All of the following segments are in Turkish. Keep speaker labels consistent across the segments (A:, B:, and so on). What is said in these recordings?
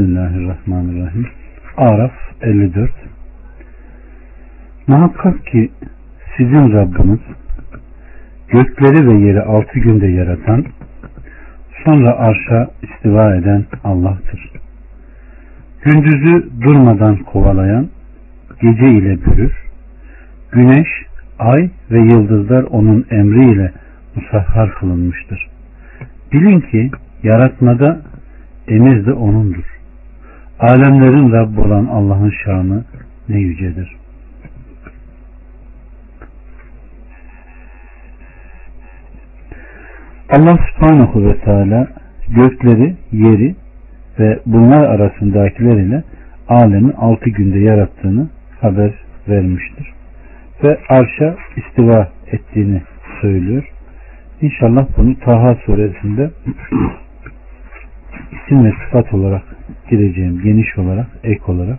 A: Bismillahirrahmanirrahim. Araf 54 Muhakkak ki sizin Rabbiniz gökleri ve yeri altı günde yaratan sonra arşa istiva eden Allah'tır. Gündüzü durmadan kovalayan gece ile bürür. Güneş, ay ve yıldızlar onun emriyle musahhar kılınmıştır. Bilin ki yaratmada emir de O'nundur. Alemlerin Rabbi olan Allah'ın şanı ne yücedir. Allah subhanahu ve teala gökleri, yeri ve bunlar arasındakiler ile alemi altı günde yarattığını haber vermiştir. Ve arşa istiva ettiğini söylüyor. İnşallah bunu Taha suresinde isim ve sıfat olarak gireceğim geniş olarak ek olarak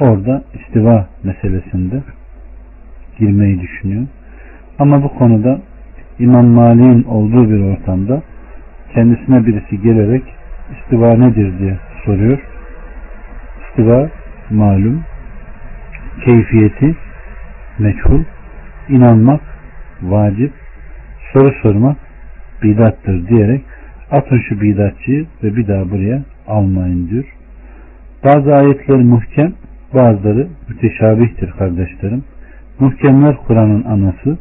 A: orada istiva meselesinde girmeyi düşünüyorum. Ama bu konuda İmam Malik'in olduğu bir ortamda kendisine birisi gelerek istiva nedir diye soruyor. İstiva malum, keyfiyeti meçhul, inanmak vacip, soru sormak bidattır diyerek atın şu bidatçıyı ve bir daha buraya almayın diyor. Bazı ayetler muhkem, bazıları müteşabihtir kardeşlerim. Muhkemler Kur'an'ın anası,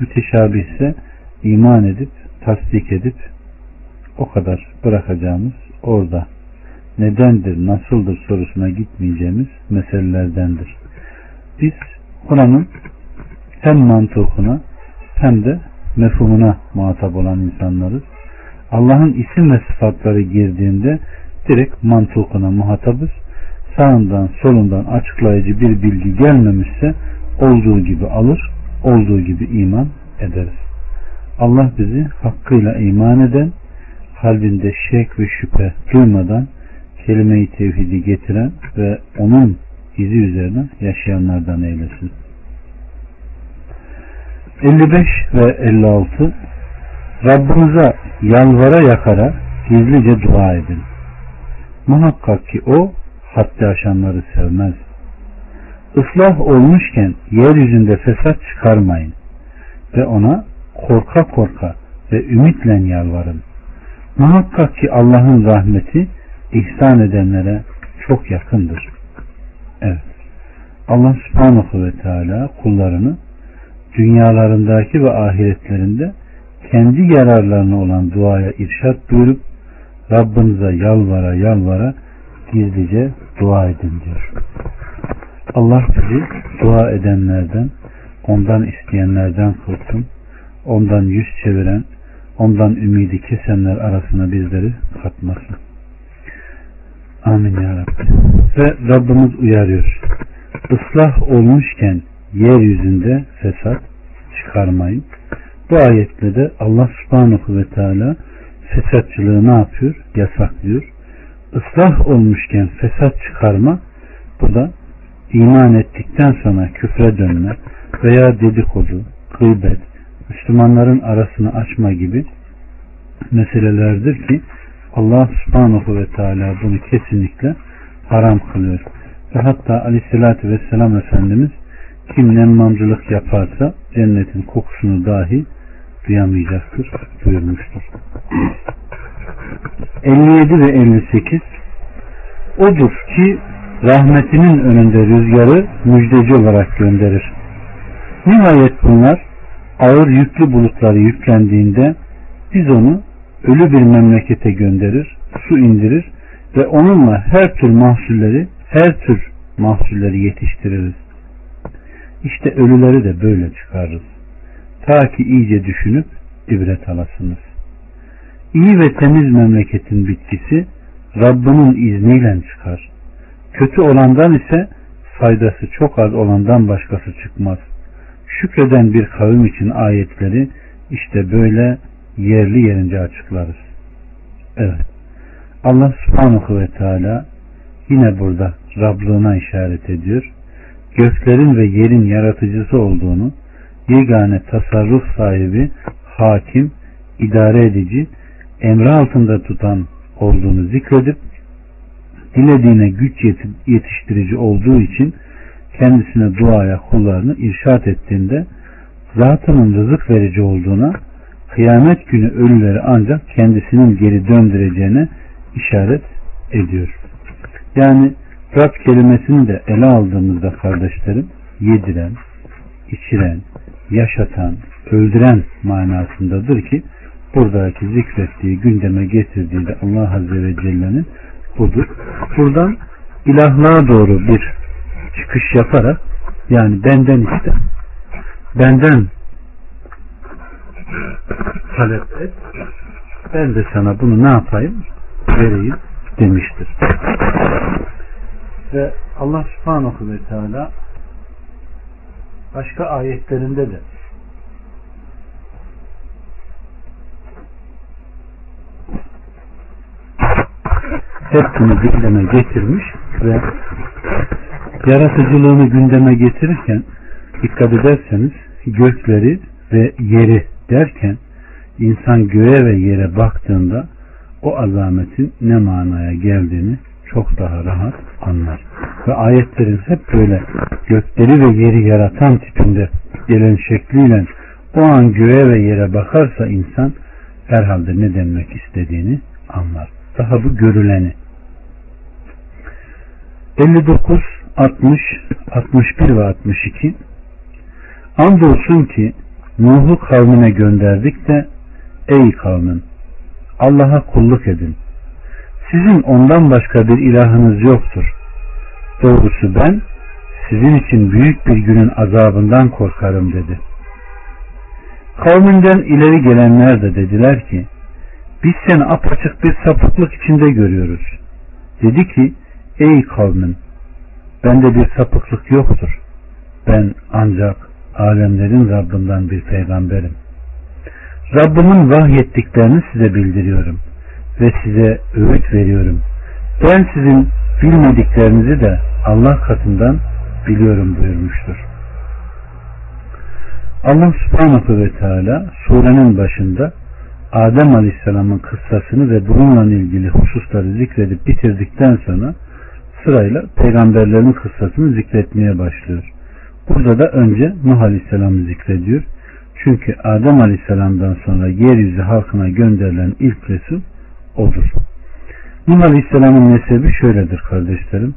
A: müteşabih ise iman edip, tasdik edip o kadar bırakacağımız orada nedendir, nasıldır sorusuna gitmeyeceğimiz meselelerdendir. Biz Kur'an'ın hem mantığına hem de mefhumuna muhatap olan insanlarız. Allah'ın isim ve sıfatları girdiğinde direkt mantığına muhatabız. Sağından solundan açıklayıcı bir bilgi gelmemişse olduğu gibi alır, olduğu gibi iman ederiz. Allah bizi hakkıyla iman eden, kalbinde şek ve şüphe duymadan kelime-i tevhidi getiren ve onun izi üzerine yaşayanlardan eylesin. 55 ve 56 Rabbinize yalvara yakara gizlice dua edin. Muhakkak ki o haddi aşanları sevmez. Islah olmuşken yeryüzünde fesat çıkarmayın ve ona korka korka ve ümitle yalvarın. Muhakkak ki Allah'ın rahmeti ihsan edenlere çok yakındır. Evet. Allah subhanahu ve teala kullarını dünyalarındaki ve ahiretlerinde kendi yararlarına olan duaya irşat buyurup Rabbinize yalvara yalvara gizlice dua edin diyor. Allah bizi dua edenlerden, ondan isteyenlerden kılsın, ondan yüz çeviren, ondan ümidi kesenler arasına bizleri katmasın. Amin ya Rabbi. Ve Rabbimiz uyarıyor. Islah olmuşken yeryüzünde fesat çıkarmayın. Bu ayetle de Allah subhanahu ve teala fesatçılığı ne yapıyor? Yasaklıyor. Islah olmuşken fesat çıkarma bu da iman ettikten sonra küfre dönme veya dedikodu, gıybet, Müslümanların arasını açma gibi meselelerdir ki Allah subhanahu ve teala bunu kesinlikle haram kılıyor. Ve hatta aleyhissalatü vesselam Efendimiz kim nemmamcılık yaparsa cennetin kokusunu dahi duyamayacaktır buyurmuştur. 57 ve 58 Odur ki rahmetinin önünde rüzgarı müjdeci olarak gönderir. Nihayet bunlar ağır yüklü bulutları yüklendiğinde biz onu ölü bir memlekete gönderir, su indirir ve onunla her tür mahsulleri, her tür mahsulleri yetiştiririz. İşte ölüleri de böyle çıkarırız. Ta ki iyice düşünüp ibret alasınız. İyi ve temiz memleketin bitkisi Rabbinin izniyle çıkar. Kötü olandan ise faydası çok az olandan başkası çıkmaz. Şükreden bir kavim için ayetleri işte böyle yerli yerince açıklarız. Evet. Allah subhanahu ve teala yine burada Rablığına işaret ediyor. Göklerin ve yerin yaratıcısı olduğunu, yegane tasarruf sahibi, hakim, idare edici, emri altında tutan olduğunu zikredip dilediğine güç yetiştirici olduğu için kendisine duaya kullarını irşat ettiğinde zatının rızık verici olduğuna kıyamet günü ölüleri ancak kendisinin geri döndüreceğine işaret ediyor. Yani Rab kelimesini de ele aldığımızda kardeşlerim yediren, içiren, yaşatan, öldüren manasındadır ki buradaki zikrettiği gündeme getirdiği de Allah Azze ve Celle'nin budur. Buradan ilahlığa doğru bir çıkış yaparak yani benden iste benden talep et ben de sana bunu ne yapayım vereyim demiştir. Ve Allah subhanahu ve teala başka ayetlerinde de. Hepsini gündeme getirmiş ve yaratıcılığını gündeme getirirken dikkat ederseniz gökleri ve yeri derken insan göğe ve yere baktığında o azametin ne manaya geldiğini çok daha rahat anlar. Ve ayetlerin hep böyle gökleri ve yeri yaratan tipinde gelen şekliyle o an göğe ve yere bakarsa insan herhalde ne demek istediğini anlar. Daha bu görüleni. 59, 60, 61 ve 62 Andolsun ki Nuh'u kavmine gönderdik de ey kavmin Allah'a kulluk edin. Sizin ondan başka bir ilahınız yoktur. Doğrusu ben sizin için büyük bir günün azabından korkarım dedi. Kavminden ileri gelenler de dediler ki biz seni apaçık bir sapıklık içinde görüyoruz. Dedi ki ey kavmin bende bir sapıklık yoktur. Ben ancak alemlerin Rabbinden bir peygamberim. Rabbimin vahyettiklerini size bildiriyorum ve size öğüt veriyorum. Ben sizin bilmediklerinizi de Allah katından biliyorum buyurmuştur. Allah subhanahu ve teala surenin başında Adem Aleyhisselam'ın kıssasını ve bununla ilgili hususları zikredip bitirdikten sonra sırayla peygamberlerin kıssasını zikretmeye başlıyor. Burada da önce Nuh Aleyhisselam'ı zikrediyor. Çünkü Adem Aleyhisselam'dan sonra yeryüzü halkına gönderilen ilk Resul odur. Nuh Aleyhisselam'ın nesebi şöyledir kardeşlerim.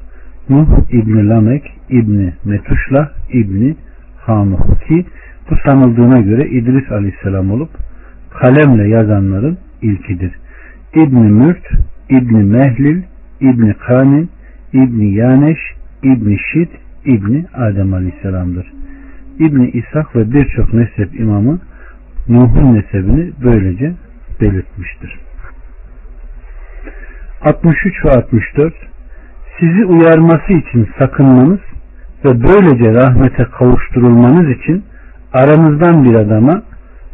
A: Nuh İbni Lamek, İbni Metuşlah, İbni Hamuh ki bu sanıldığına göre İdris Aleyhisselam olup kalemle yazanların ilkidir. İbni Mürt, İbni Mehlil, İbni Kanin, İbni Yaneş, İbni Şid, İbni Adem Aleyhisselam'dır. İbni İshak ve birçok mezhep imamı Nuh'un nesebini böylece belirtmiştir. 63 ve 64 Sizi uyarması için sakınmanız ve böylece rahmete kavuşturulmanız için aranızdan bir adama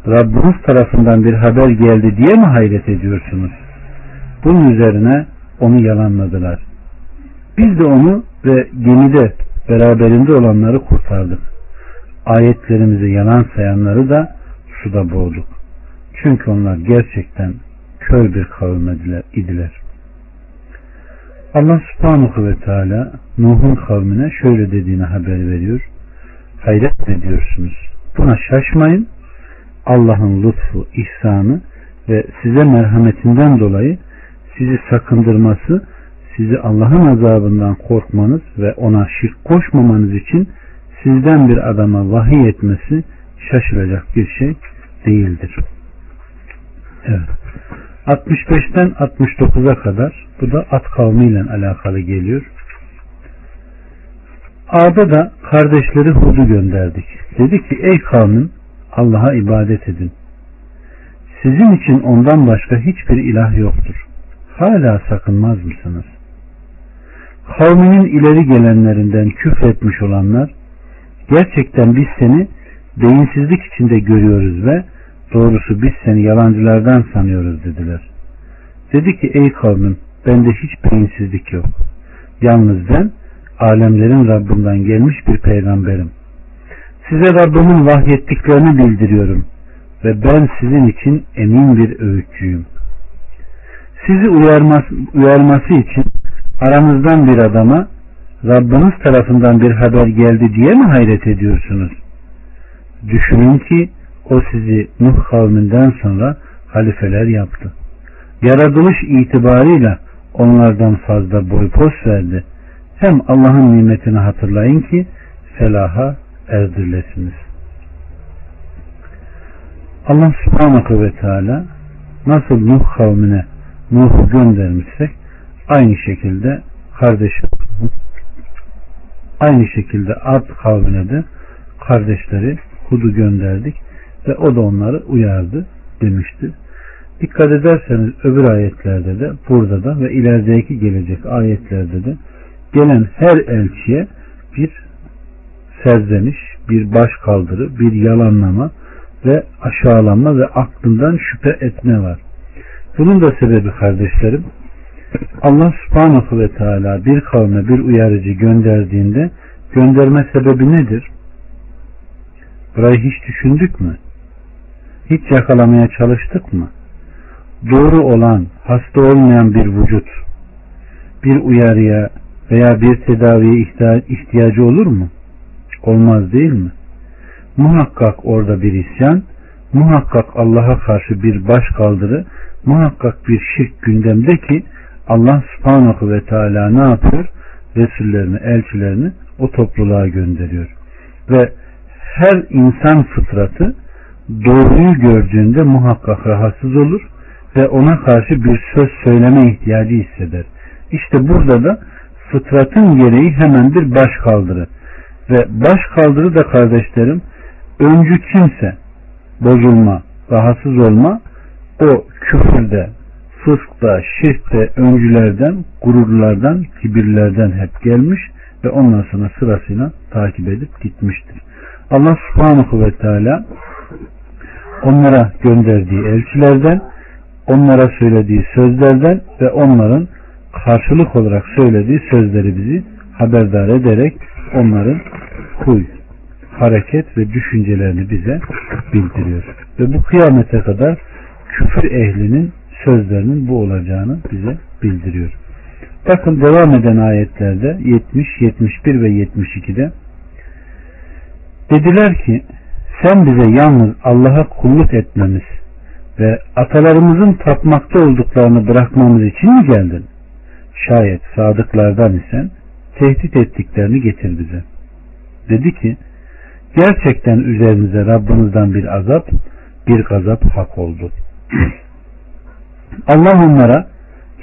A: Rabbiniz tarafından bir haber geldi diye mi hayret ediyorsunuz? Bunun üzerine onu yalanladılar. Biz de onu ve gemide beraberinde olanları kurtardık. Ayetlerimizi yalan sayanları da suda boğduk. Çünkü onlar gerçekten kör bir kavim idiler. Allah subhanahu ve teala Nuh'un kavmine şöyle dediğini haber veriyor. Hayret ediyorsunuz. Buna şaşmayın. Allah'ın lütfu, ihsanı ve size merhametinden dolayı sizi sakındırması sizi Allah'ın azabından korkmanız ve ona şirk koşmamanız için sizden bir adama vahiy etmesi şaşılacak bir şey değildir. Evet. 65'ten 69'a kadar bu da at kavmiyle alakalı geliyor. Ağda da kardeşleri Hud'u gönderdik. Dedi ki ey kavmin Allah'a ibadet edin. Sizin için ondan başka hiçbir ilah yoktur. Hala sakınmaz mısınız? kavminin ileri gelenlerinden küfretmiş olanlar gerçekten biz seni beyinsizlik içinde görüyoruz ve doğrusu biz seni yalancılardan sanıyoruz dediler. Dedi ki ey kavmim bende hiç beyinsizlik yok. Yalnız ben alemlerin Rabbinden gelmiş bir peygamberim. Size Rabbimin vahyettiklerini bildiriyorum ve ben sizin için emin bir öğütçüyüm. Sizi uyarması, uyarması için aramızdan bir adama Rabbiniz tarafından bir haber geldi diye mi hayret ediyorsunuz? Düşünün ki o sizi Nuh kavminden sonra halifeler yaptı. Yaratılış itibarıyla onlardan fazla boy poz verdi. Hem Allah'ın nimetini hatırlayın ki felaha erdirilesiniz. Allah subhanahu ve teala nasıl Nuh kavmine Nuh'u göndermişsek aynı şekilde kardeşi aynı şekilde Ad kavmine de kardeşleri Hud'u gönderdik ve o da onları uyardı demiştir. Dikkat ederseniz öbür ayetlerde de burada da ve ilerideki gelecek ayetlerde de gelen her elçiye bir serzeniş, bir baş kaldırı, bir yalanlama ve aşağılama ve aklından şüphe etme var. Bunun da sebebi kardeşlerim Allah subhanahu ve teala bir kavme bir uyarıcı gönderdiğinde gönderme sebebi nedir? Burayı hiç düşündük mü? Hiç yakalamaya çalıştık mı? Doğru olan, hasta olmayan bir vücut bir uyarıya veya bir tedaviye ihtiyacı olur mu? Olmaz değil mi? Muhakkak orada bir isyan, muhakkak Allah'a karşı bir baş kaldırı, muhakkak bir şirk gündemde ki Allah subhanahu ve teala ne yapıyor? Resullerini, elçilerini o topluluğa gönderiyor. Ve her insan fıtratı doğruyu gördüğünde muhakkak rahatsız olur ve ona karşı bir söz söyleme ihtiyacı hisseder. İşte burada da fıtratın gereği hemen bir baş kaldırı. Ve baş kaldırı da kardeşlerim öncü kimse bozulma, rahatsız olma o küfürde, fıskta, şirkte öncülerden, gururlardan, kibirlerden hep gelmiş ve ondan sonra sırasıyla takip edip gitmiştir. Allah subhanahu ve teala onlara gönderdiği elçilerden, onlara söylediği sözlerden ve onların karşılık olarak söylediği sözleri bizi haberdar ederek onların huy, hareket ve düşüncelerini bize bildiriyor. Ve bu kıyamete kadar küfür ehlinin sözlerinin bu olacağını bize bildiriyor. Bakın devam eden ayetlerde 70, 71 ve 72'de dediler ki sen bize yalnız Allah'a kulluk etmemiz ve atalarımızın tapmakta olduklarını bırakmamız için mi geldin? Şayet sadıklardan isen tehdit ettiklerini getir bize. Dedi ki gerçekten üzerinize Rabbinizden bir azap, bir gazap hak oldu. Allah onlara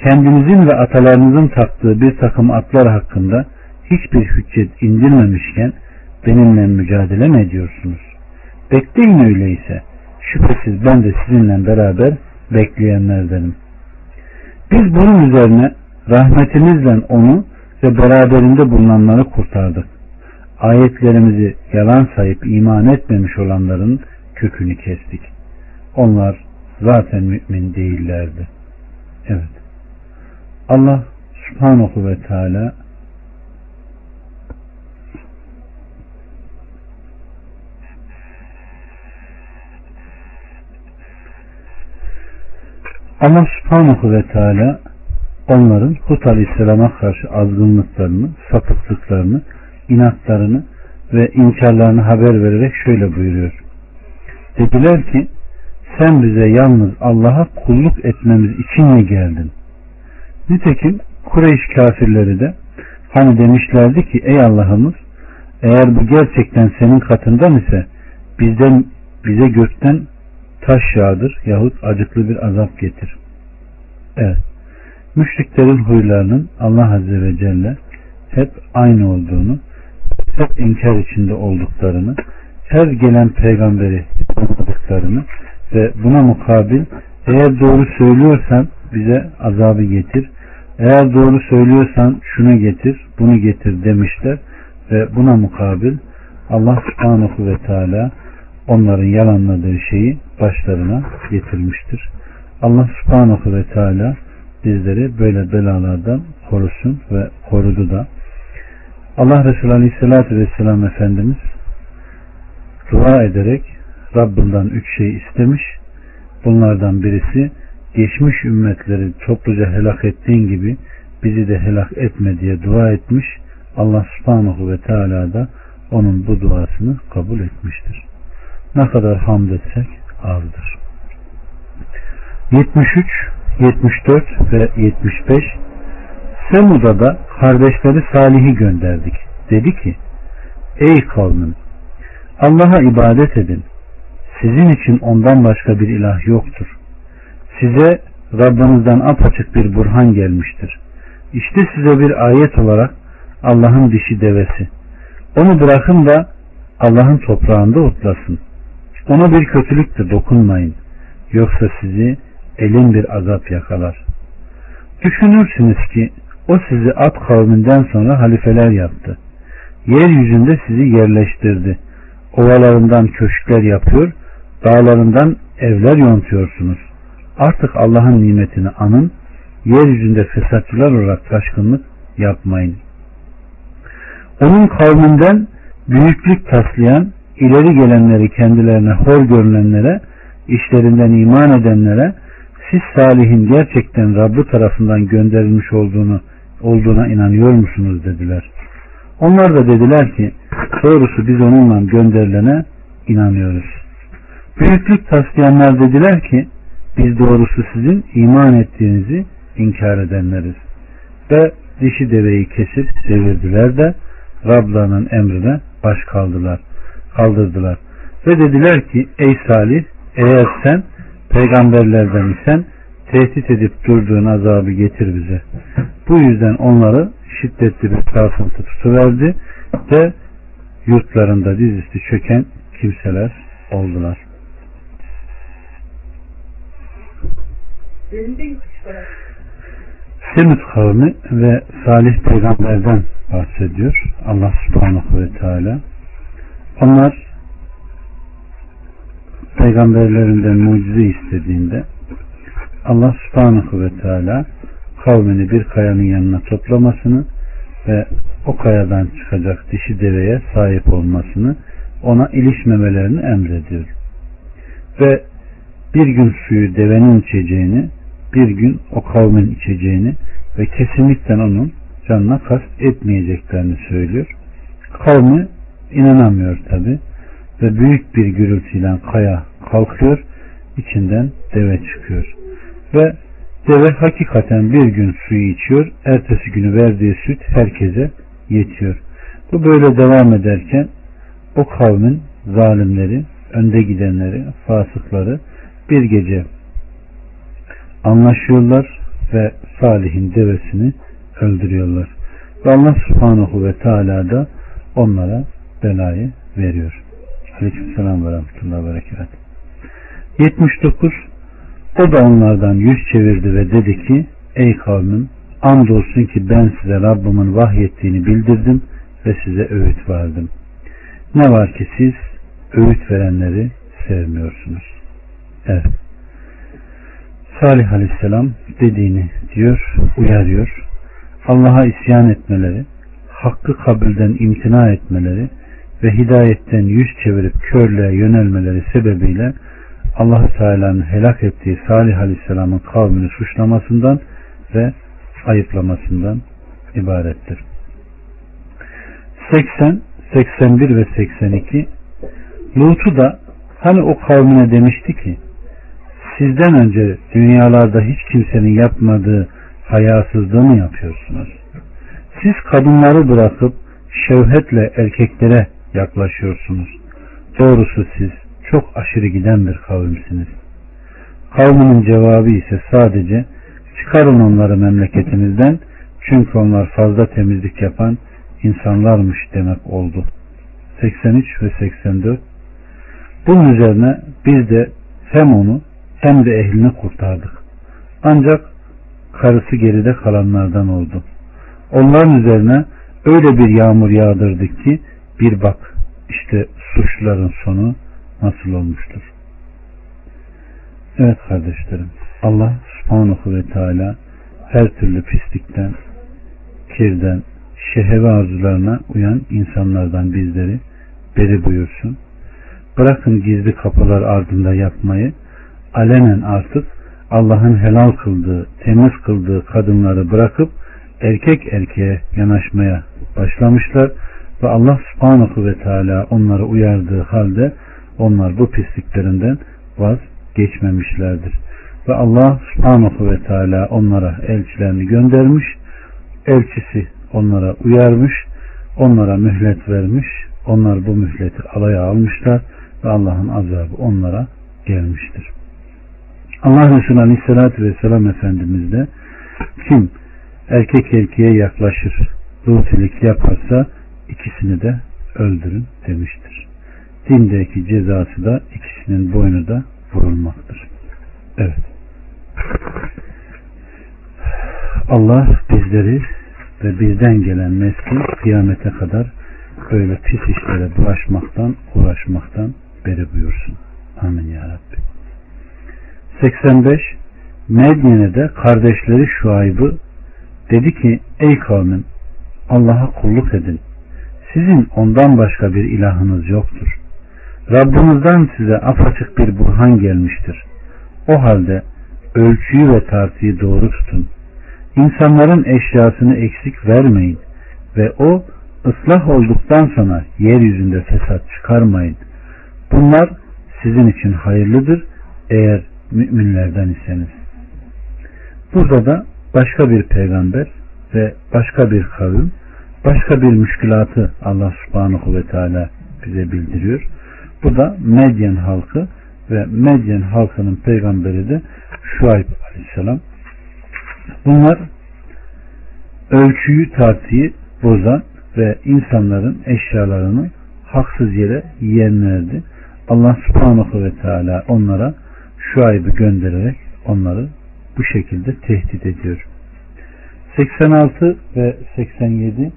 A: kendinizin ve atalarınızın taktığı bir takım atlar hakkında hiçbir hüccet indirmemişken benimle mücadele mi ediyorsunuz? Bekleyin öyleyse. Şüphesiz ben de sizinle beraber bekleyenlerdenim. Biz bunun üzerine rahmetimizle onu ve beraberinde bulunanları kurtardık. Ayetlerimizi yalan sayıp iman etmemiş olanların kökünü kestik. Onlar zaten mümin değillerdi. Evet. Allah subhanahu ve teala Allah subhanahu ve teala onların Hud aleyhisselama karşı azgınlıklarını, sapıklıklarını, inatlarını ve inkarlarını haber vererek şöyle buyuruyor. Dediler ki sen bize yalnız Allah'a kulluk etmemiz için mi geldin? Nitekim Kureyş kafirleri de hani demişlerdi ki ey Allah'ımız eğer bu gerçekten senin katından ise bizden bize gökten taş yağdır yahut acıklı bir azap getir. Evet. Müşriklerin huylarının Allah Azze ve Celle hep aynı olduğunu, hep inkar içinde olduklarını, her gelen peygamberi tanıdıklarını ve buna mukabil eğer doğru söylüyorsan bize azabı getir. Eğer doğru söylüyorsan şunu getir, bunu getir demişler ve buna mukabil Allah subhanahu ve teala onların yalanladığı şeyi başlarına getirmiştir. Allah subhanahu ve teala bizleri böyle belalardan korusun ve korudu da. Allah Resulü Aleyhisselatü Vesselam Efendimiz dua ederek Rabbinden üç şey istemiş. Bunlardan birisi geçmiş ümmetleri topluca helak ettiğin gibi bizi de helak etme diye dua etmiş. Allah subhanahu ve teala da onun bu duasını kabul etmiştir. Ne kadar hamd etsek azdır. 73, 74 ve 75 Semud'a da kardeşleri Salih'i gönderdik. Dedi ki, Ey kavmim! Allah'a ibadet edin. Sizin için ondan başka bir ilah yoktur. Size Rabbinizden apaçık bir burhan gelmiştir. İşte size bir ayet olarak Allah'ın dişi devesi. Onu bırakın da Allah'ın toprağında otlasın. Ona bir kötülük de dokunmayın. Yoksa sizi elin bir azap yakalar. Düşünürsünüz ki o sizi at kavminden sonra halifeler yaptı. Yeryüzünde sizi yerleştirdi. Ovalarından köşkler yapıyor, dağlarından evler yontuyorsunuz. Artık Allah'ın nimetini anın, yeryüzünde fesatçılar olarak taşkınlık yapmayın. Onun kavminden büyüklük taslayan, ileri gelenleri kendilerine hor görünenlere, işlerinden iman edenlere, siz Salih'in gerçekten Rabbi tarafından gönderilmiş olduğunu olduğuna inanıyor musunuz dediler. Onlar da dediler ki doğrusu biz onunla gönderilene inanıyoruz. Büyüklük taslayanlar dediler ki biz doğrusu sizin iman ettiğinizi inkar edenleriz. Ve dişi deveyi kesip devirdiler de Rablarının emrine baş kaldılar, kaldırdılar. Ve dediler ki ey Salih eğer sen peygamberlerden isen tehdit edip durduğun azabı getir bize. Bu yüzden onları şiddetli bir sarsıntı tutuverdi ve yurtlarında dizüstü çöken kimseler oldular. Semut kavmi ve Salih peygamberden bahsediyor Allah subhanahu ve teala. Onlar peygamberlerinden mucize istediğinde Allah subhanahu ve teala kavmini bir kayanın yanına toplamasını ve o kayadan çıkacak dişi deveye sahip olmasını ona ilişmemelerini emrediyor. Ve bir gün suyu devenin içeceğini, bir gün o kavmin içeceğini ve kesinlikle onun canına kast etmeyeceklerini söylüyor. Kavmi inanamıyor tabi ve büyük bir gürültüyle kaya kalkıyor, içinden deve çıkıyor. Ve deve hakikaten bir gün suyu içiyor, ertesi günü verdiği süt herkese yetiyor. Bu böyle devam ederken o kavmin zalimleri, önde gidenleri, fasıkları bir gece anlaşıyorlar ve Salih'in devesini öldürüyorlar. Ve Allah subhanahu ve teala da onlara belayı veriyor. Aleykümselam ve rahmetullahi ve berekat. 79 O da onlardan yüz çevirdi ve dedi ki Ey kavmim andolsun ki ben size Rabbimin vahyettiğini bildirdim ve size öğüt verdim. Ne var ki siz öğüt verenleri sevmiyorsunuz. Evet. Salih Aleyhisselam dediğini diyor, uyarıyor. Allah'a isyan etmeleri, hakkı kabulden imtina etmeleri ve hidayetten yüz çevirip körlüğe yönelmeleri sebebiyle allah Teala'nın helak ettiği Salih Aleyhisselam'ın kavmini suçlamasından ve ayıplamasından ibarettir. 80, 81 ve 82 Lut'u da hani o kavmine demişti ki sizden önce dünyalarda hiç kimsenin yapmadığı hayasızlığı mı yapıyorsunuz? Siz kadınları bırakıp şevhetle erkeklere yaklaşıyorsunuz. Doğrusu siz çok aşırı giden bir kavimsiniz. Kavminin cevabı ise sadece çıkarın onları memleketinizden çünkü onlar fazla temizlik yapan insanlarmış demek oldu. 83 ve 84 Bunun üzerine biz de hem onu hem de ehlini kurtardık. Ancak karısı geride kalanlardan oldu. Onların üzerine öyle bir yağmur yağdırdık ki bir bak işte suçluların sonu nasıl olmuştur. Evet kardeşlerim Allah subhanahu ve teala her türlü pislikten, kirden, şehevi arzularına uyan insanlardan bizleri beri buyursun. Bırakın gizli kapılar ardında yapmayı, alenen artık Allah'ın helal kıldığı, temiz kıldığı kadınları bırakıp erkek erkeğe yanaşmaya başlamışlar ve Allah subhanahu ve teala onları uyardığı halde onlar bu pisliklerinden vazgeçmemişlerdir. Ve Allah subhanahu ve teala onlara elçilerini göndermiş. Elçisi onlara uyarmış. Onlara mühlet vermiş. Onlar bu mühleti alaya almışlar ve Allah'ın azabı onlara gelmiştir. Allah Resulü Aleyhisselatü Vesselam Efendimiz de kim erkek erkeğe yaklaşır, rutilik yaparsa ikisini de öldürün demiştir. Dindeki cezası da ikisinin boynu da vurulmaktır. Evet. Allah bizleri ve bizden gelen nesli kıyamete kadar böyle pis işlere bulaşmaktan, uğraşmaktan beri buyursun. Amin ya Rabbi. 85 Medyen'e kardeşleri Şuayb'ı dedi ki ey kavmin Allah'a kulluk edin. Sizin ondan başka bir ilahınız yoktur. Rabbinizden size apaçık bir burhan gelmiştir. O halde ölçüyü ve tartıyı doğru tutun. İnsanların eşyasını eksik vermeyin ve o ıslah olduktan sonra yeryüzünde fesat çıkarmayın. Bunlar sizin için hayırlıdır eğer müminlerden iseniz. Burada da başka bir peygamber ve başka bir kavim, başka bir müşkülatı Allah subhanahu ve teala bize bildiriyor. Bu da Medyen halkı ve Medyen halkının peygamberi de Şuayb aleyhisselam. Bunlar ölçüyü tartıyı bozan ve insanların eşyalarını haksız yere yiyenlerdi. Allah subhanahu ve teala onlara Şuayb'ı göndererek onları bu şekilde tehdit ediyor. 86 ve 87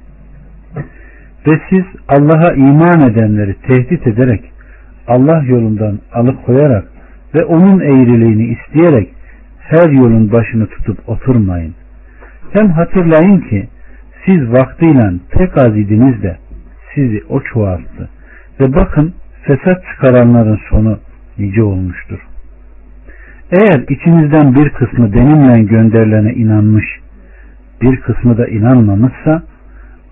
A: ve siz Allah'a iman edenleri tehdit ederek Allah yolundan alıkoyarak ve onun eğriliğini isteyerek her yolun başını tutup oturmayın. Hem hatırlayın ki siz vaktiyle pek az idiniz de sizi o çoğalttı. Ve bakın fesat çıkaranların sonu nice olmuştur. Eğer içinizden bir kısmı benimle gönderilene inanmış, bir kısmı da inanmamışsa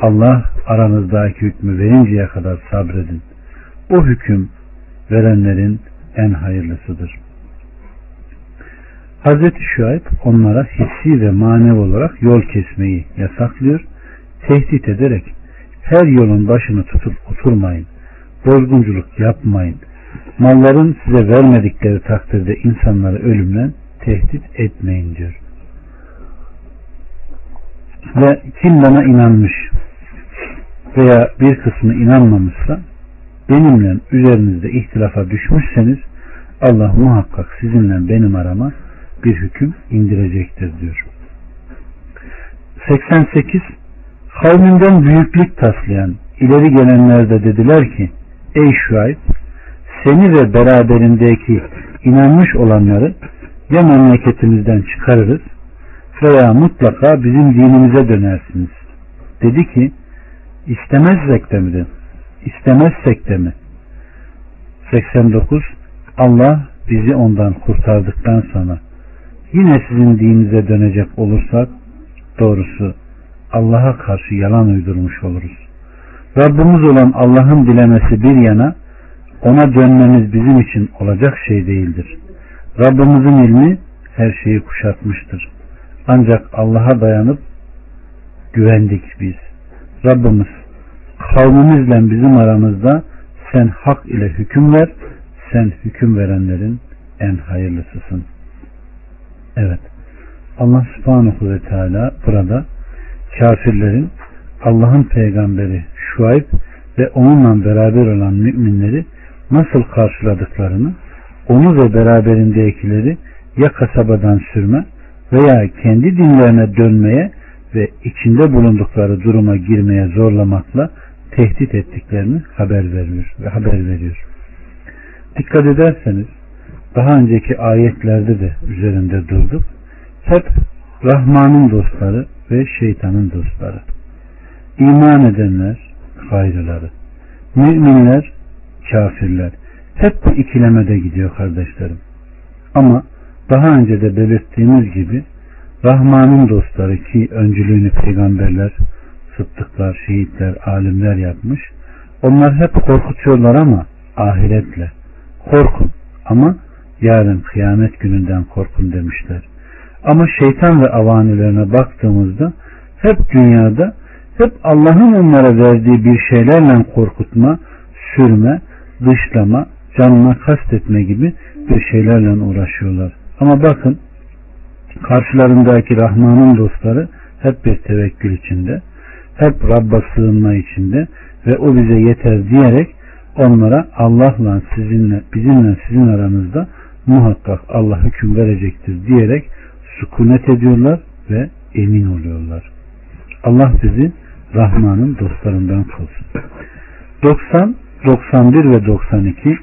A: Allah aranızdaki hükmü verinceye kadar sabredin. O hüküm verenlerin en hayırlısıdır. Hazreti Şuayb onlara hissi ve manevi olarak yol kesmeyi yasaklıyor, tehdit ederek her yolun başını tutup oturmayın, bozgunculuk yapmayın, malların size vermedikleri takdirde insanları ölümle tehdit etmeyin diyor. Ve kim bana inanmış veya bir kısmı inanmamışsa benimle üzerinizde ihtilafa düşmüşseniz Allah muhakkak sizinle benim arama bir hüküm indirecektir diyor. 88 Kavminden büyüklük taslayan ileri gelenler de dediler ki Ey Şuayb seni ve beraberindeki inanmış olanları ya memleketimizden çıkarırız veya mutlaka bizim dinimize dönersiniz. Dedi ki istemezsek de mi? İstemezsek de mi? 89 Allah bizi ondan kurtardıktan sonra yine sizin dininize dönecek olursak doğrusu Allah'a karşı yalan uydurmuş oluruz. Rabbimiz olan Allah'ın dilemesi bir yana ona dönmemiz bizim için olacak şey değildir. Rabbimizin ilmi her şeyi kuşatmıştır. Ancak Allah'a dayanıp güvendik biz. Rabbimiz kavmimizle bizim aramızda sen hak ile hüküm ver, sen hüküm verenlerin en hayırlısısın. Evet. Allah subhanahu ve teala burada kafirlerin Allah'ın peygamberi Şuayb ve onunla beraber olan müminleri nasıl karşıladıklarını, onu ve beraberindekileri ya kasabadan sürme veya kendi dinlerine dönmeye ve içinde bulundukları duruma girmeye zorlamakla tehdit ettiklerini haber veriyor ve haber veriyor. Dikkat ederseniz daha önceki ayetlerde de üzerinde durduk. Hep Rahman'ın dostları ve şeytanın dostları. İman edenler gayrıları. Müminler kafirler. Hep bu ikilemede gidiyor kardeşlerim. Ama daha önce de belirttiğimiz gibi Rahman'ın dostları ki öncülüğünü peygamberler, sıddıklar, şehitler, alimler yapmış. Onlar hep korkutuyorlar ama ahiretle. Korkun ama yarın kıyamet gününden korkun demişler. Ama şeytan ve avanilerine baktığımızda hep dünyada hep Allah'ın onlara verdiği bir şeylerle korkutma, sürme, dışlama, canına kastetme gibi bir şeylerle uğraşıyorlar. Ama bakın karşılarındaki Rahman'ın dostları hep bir tevekkül içinde, hep Rabb'a sığınma içinde ve o bize yeter diyerek onlara Allah'la sizinle bizimle sizin aranızda muhakkak Allah hüküm verecektir diyerek sükunet ediyorlar ve emin oluyorlar. Allah bizi Rahman'ın dostlarından kılsın. 90, 91 ve 92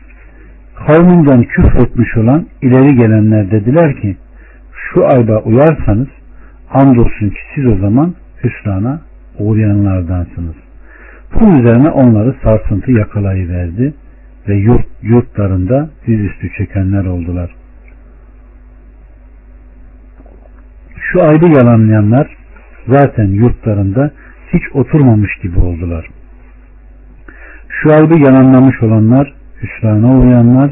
A: kavminden küfretmiş olan ileri gelenler dediler ki şu ayda uyarsanız andolsun ki siz o zaman hüsrana uğrayanlardansınız. Bunun üzerine onları sarsıntı yakalayıverdi ve yurt, yurtlarında yüzüstü çekenler oldular. Şu aydı yalanlayanlar zaten yurtlarında hiç oturmamış gibi oldular. Şu aydı yalanlamış olanlar, hüsrana uğrayanlar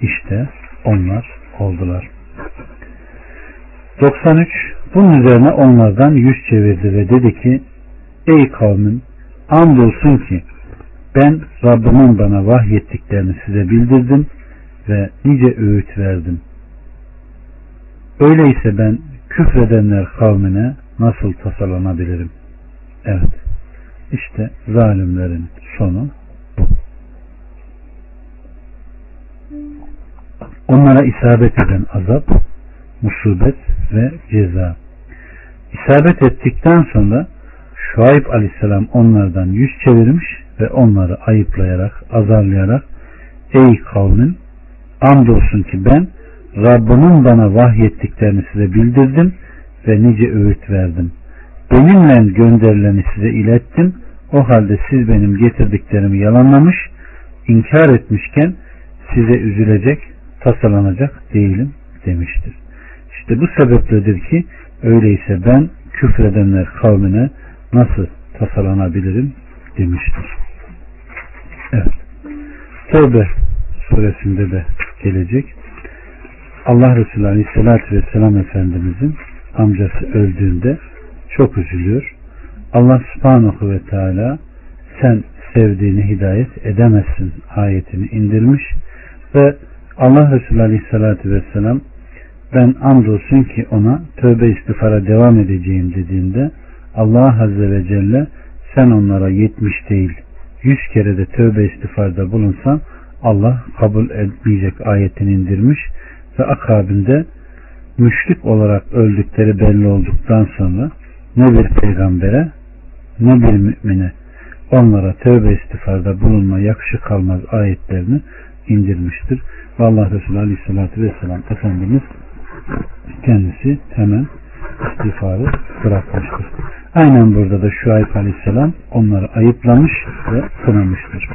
A: işte onlar oldular. 93 Bunun üzerine onlardan yüz çevirdi ve dedi ki Ey kavmin andolsun ki ben Rabbimin bana vahyettiklerini size bildirdim ve nice öğüt verdim. Öyleyse ben küfredenler kavmine nasıl tasalanabilirim? Evet. İşte zalimlerin sonu bu. Onlara isabet eden azap, musibet ve ceza. İsabet ettikten sonra Şuayb aleyhisselam onlardan yüz çevirmiş ve onları ayıplayarak, azarlayarak Ey kavmin andolsun ki ben Rabbimin bana vahyettiklerini size bildirdim ve nice öğüt verdim. Benimle gönderileni size ilettim. O halde siz benim getirdiklerimi yalanlamış, inkar etmişken size üzülecek, tasalanacak değilim demiştir. İşte bu sebepledir ki öyleyse ben küfredenler kavmine nasıl tasalanabilirim demiştir. Evet. Tevbe suresinde de gelecek. Allah Resulü Aleyhisselatü Vesselam Efendimizin amcası öldüğünde çok üzülüyor. Allah subhanahu ve teala sen sevdiğini hidayet edemezsin ayetini indirmiş ve Allah Resulü Aleyhisselatü Vesselam ben andolsun ki ona tövbe istifara devam edeceğim dediğinde Allah Azze ve Celle sen onlara yetmiş değil yüz kere de tövbe istifarda bulunsan Allah kabul etmeyecek ayetini indirmiş ve akabinde müşrik olarak öldükleri belli olduktan sonra ne bir peygambere ne bir mümine onlara tövbe istifarda bulunma yakışık kalmaz ayetlerini indirmiştir. Ve Allah Resulü Aleyhisselatü Vesselam Efendimiz kendisi hemen istiğfarı bırakmıştır. Aynen burada da Şuayb Aleyhisselam onları ayıplamış ve kınamıştır.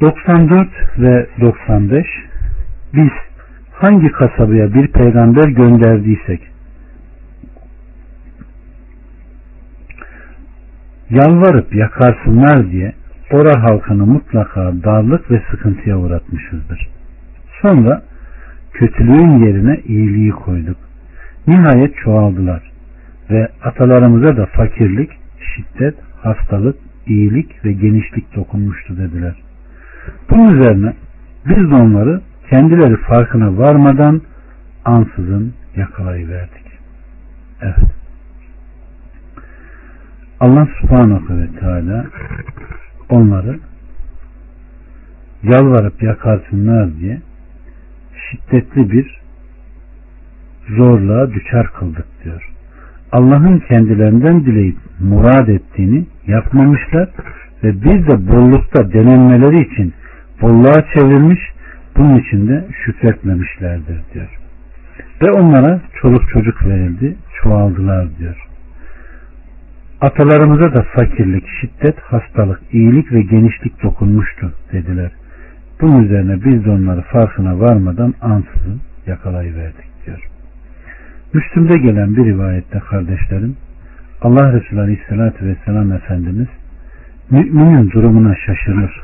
A: 94 ve 95 biz hangi kasabaya bir peygamber gönderdiysek yalvarıp yakarsınlar diye ora halkını mutlaka darlık ve sıkıntıya uğratmışızdır. Sonra kötülüğün yerine iyiliği koyduk. Nihayet çoğaldılar ve atalarımıza da fakirlik, şiddet, hastalık, iyilik ve genişlik dokunmuştu dediler. Bunun üzerine biz de onları kendileri farkına varmadan ansızın yakalayıverdik. Evet. Allah subhanahu ve teala onları yalvarıp yakarsınlar diye şiddetli bir zorluğa düşer kıldık diyor. Allah'ın kendilerinden dileyip murad ettiğini yapmamışlar ve biz de bollukta denenmeleri için bolluğa çevrilmiş bunun için de şükretmemişlerdir diyor. Ve onlara çoluk çocuk verildi, çoğaldılar diyor. Atalarımıza da fakirlik, şiddet, hastalık, iyilik ve genişlik dokunmuştu dediler. Bunun üzerine biz de onları farkına varmadan ansızın yakalayıverdik diyor. Müslüm'de gelen bir rivayette kardeşlerim Allah Resulü Aleyhisselatü Vesselam Efendimiz müminin durumuna şaşırır.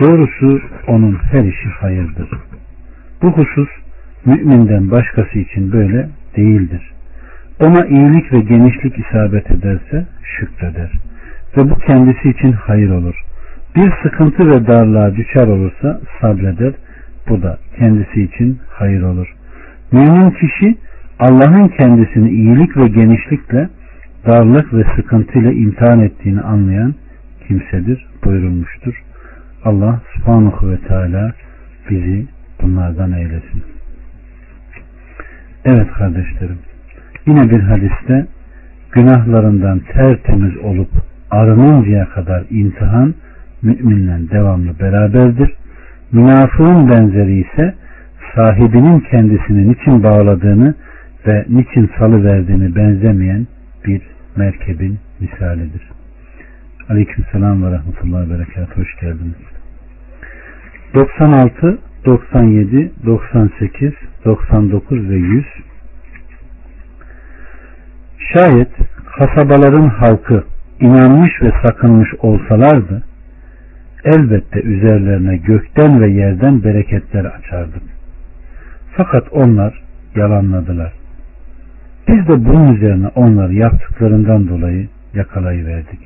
A: Doğrusu onun her işi hayırdır. Bu husus müminden başkası için böyle değildir. Ona iyilik ve genişlik isabet ederse şükreder. Ve bu kendisi için hayır olur. Bir sıkıntı ve darlığa düşer olursa sabreder. Bu da kendisi için hayır olur. Mümin kişi Allah'ın kendisini iyilik ve genişlikle darlık ve sıkıntıyla imtihan ettiğini anlayan kimsedir buyurulmuştur. Allah subhanahu ve teala bizi bunlardan eylesin. Evet kardeşlerim. Yine bir hadiste günahlarından tertemiz olup arınıncaya kadar imtihan müminle devamlı beraberdir. Münafığın benzeri ise sahibinin kendisini niçin bağladığını ve niçin salı verdiğini benzemeyen bir merkebin misalidir. Aleyküm selam ve rahmetullahi ve berekat. Hoş geldiniz. 96, 97, 98, 99 ve 100 Şayet kasabaların halkı inanmış ve sakınmış olsalardı elbette üzerlerine gökten ve yerden bereketler açardık. Fakat onlar yalanladılar. Biz de bunun üzerine onları yaptıklarından dolayı yakalayıverdik.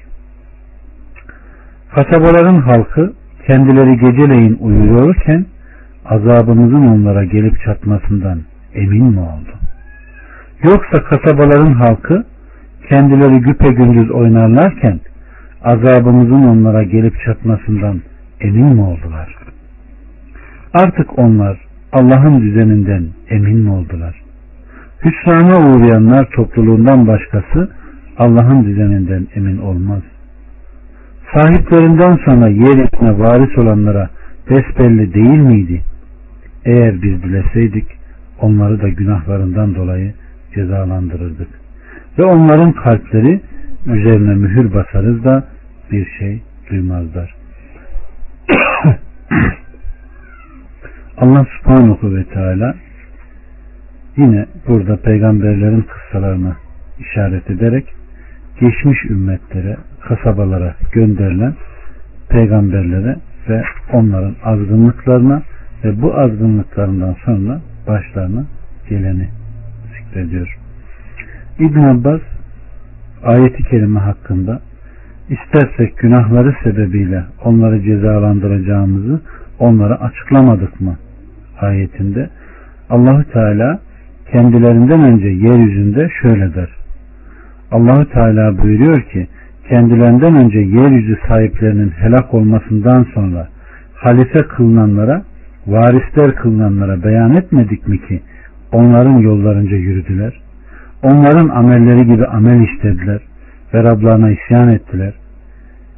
A: Kasabaların halkı kendileri geceleyin uyuyorken azabımızın onlara gelip çatmasından emin mi oldu? Yoksa kasabaların halkı kendileri güpe gündüz oynarlarken azabımızın onlara gelip çatmasından emin mi oldular? Artık onlar Allah'ın düzeninden emin mi oldular? Hüsrana uğrayanlar topluluğundan başkası Allah'ın düzeninden emin olmaz. Sahiplerinden sonra yeryüzüne varis olanlara besbelli değil miydi? Eğer biz dileseydik onları da günahlarından dolayı cezalandırırdık. Ve onların kalpleri üzerine mühür basarız da bir şey duymazlar. Allah subhanahu ve teala yine burada peygamberlerin kıssalarına işaret ederek geçmiş ümmetlere, kasabalara gönderilen peygamberlere ve onların azgınlıklarına ve bu azgınlıklarından sonra başlarına geleni zikrediyor. İbn Abbas ayeti kerime hakkında istersek günahları sebebiyle onları cezalandıracağımızı onlara açıklamadık mı ayetinde Allahü Teala kendilerinden önce yeryüzünde şöyle der. Allahü Teala buyuruyor ki kendilerinden önce yeryüzü sahiplerinin helak olmasından sonra halife kılınanlara, varisler kılınanlara beyan etmedik mi ki onların yollarınca yürüdüler. Onların amelleri gibi amel işlediler ve Rablarına isyan ettiler.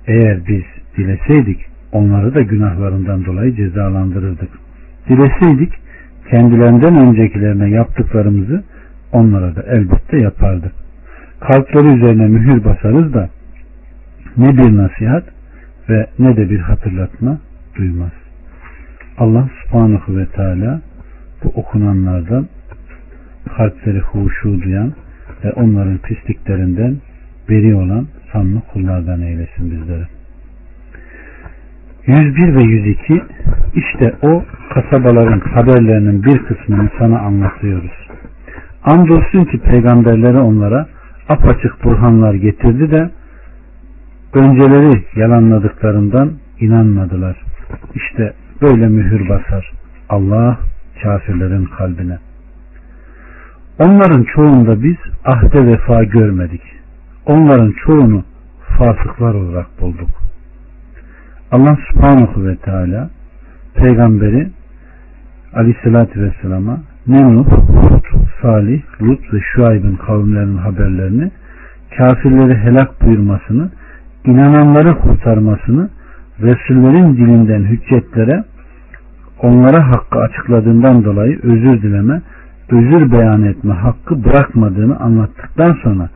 A: Eğer biz dileseydik onları da günahlarından dolayı cezalandırırdık. Dileseydik kendilerinden öncekilerine yaptıklarımızı onlara da elbette yapardık. Kalpleri üzerine mühür basarız da ne bir nasihat ve ne de bir hatırlatma duymaz. Allah subhanahu ve teala bu okunanlardan kalpleri huşu duyan ve onların pisliklerinden beri olan sanlı kullardan eylesin bizleri. 101 ve 102 işte o kasabaların haberlerinin bir kısmını sana anlatıyoruz. Andolsun ki peygamberleri onlara apaçık burhanlar getirdi de önceleri yalanladıklarından inanmadılar. İşte böyle mühür basar Allah kafirlerin kalbine. Onların çoğunda biz ahde vefa görmedik. Onların çoğunu fasıklar olarak bulduk. Allah subhanahu ve teala peygamberi aleyhissalatü vesselama Nemruh, Hud, Salih, Lut ve Şuayb'ın kavimlerinin haberlerini kafirleri helak buyurmasını inananları kurtarmasını Resullerin dilinden hüccetlere onlara hakkı açıkladığından dolayı özür dileme özür beyan etme hakkı bırakmadığını anlattıktan sonra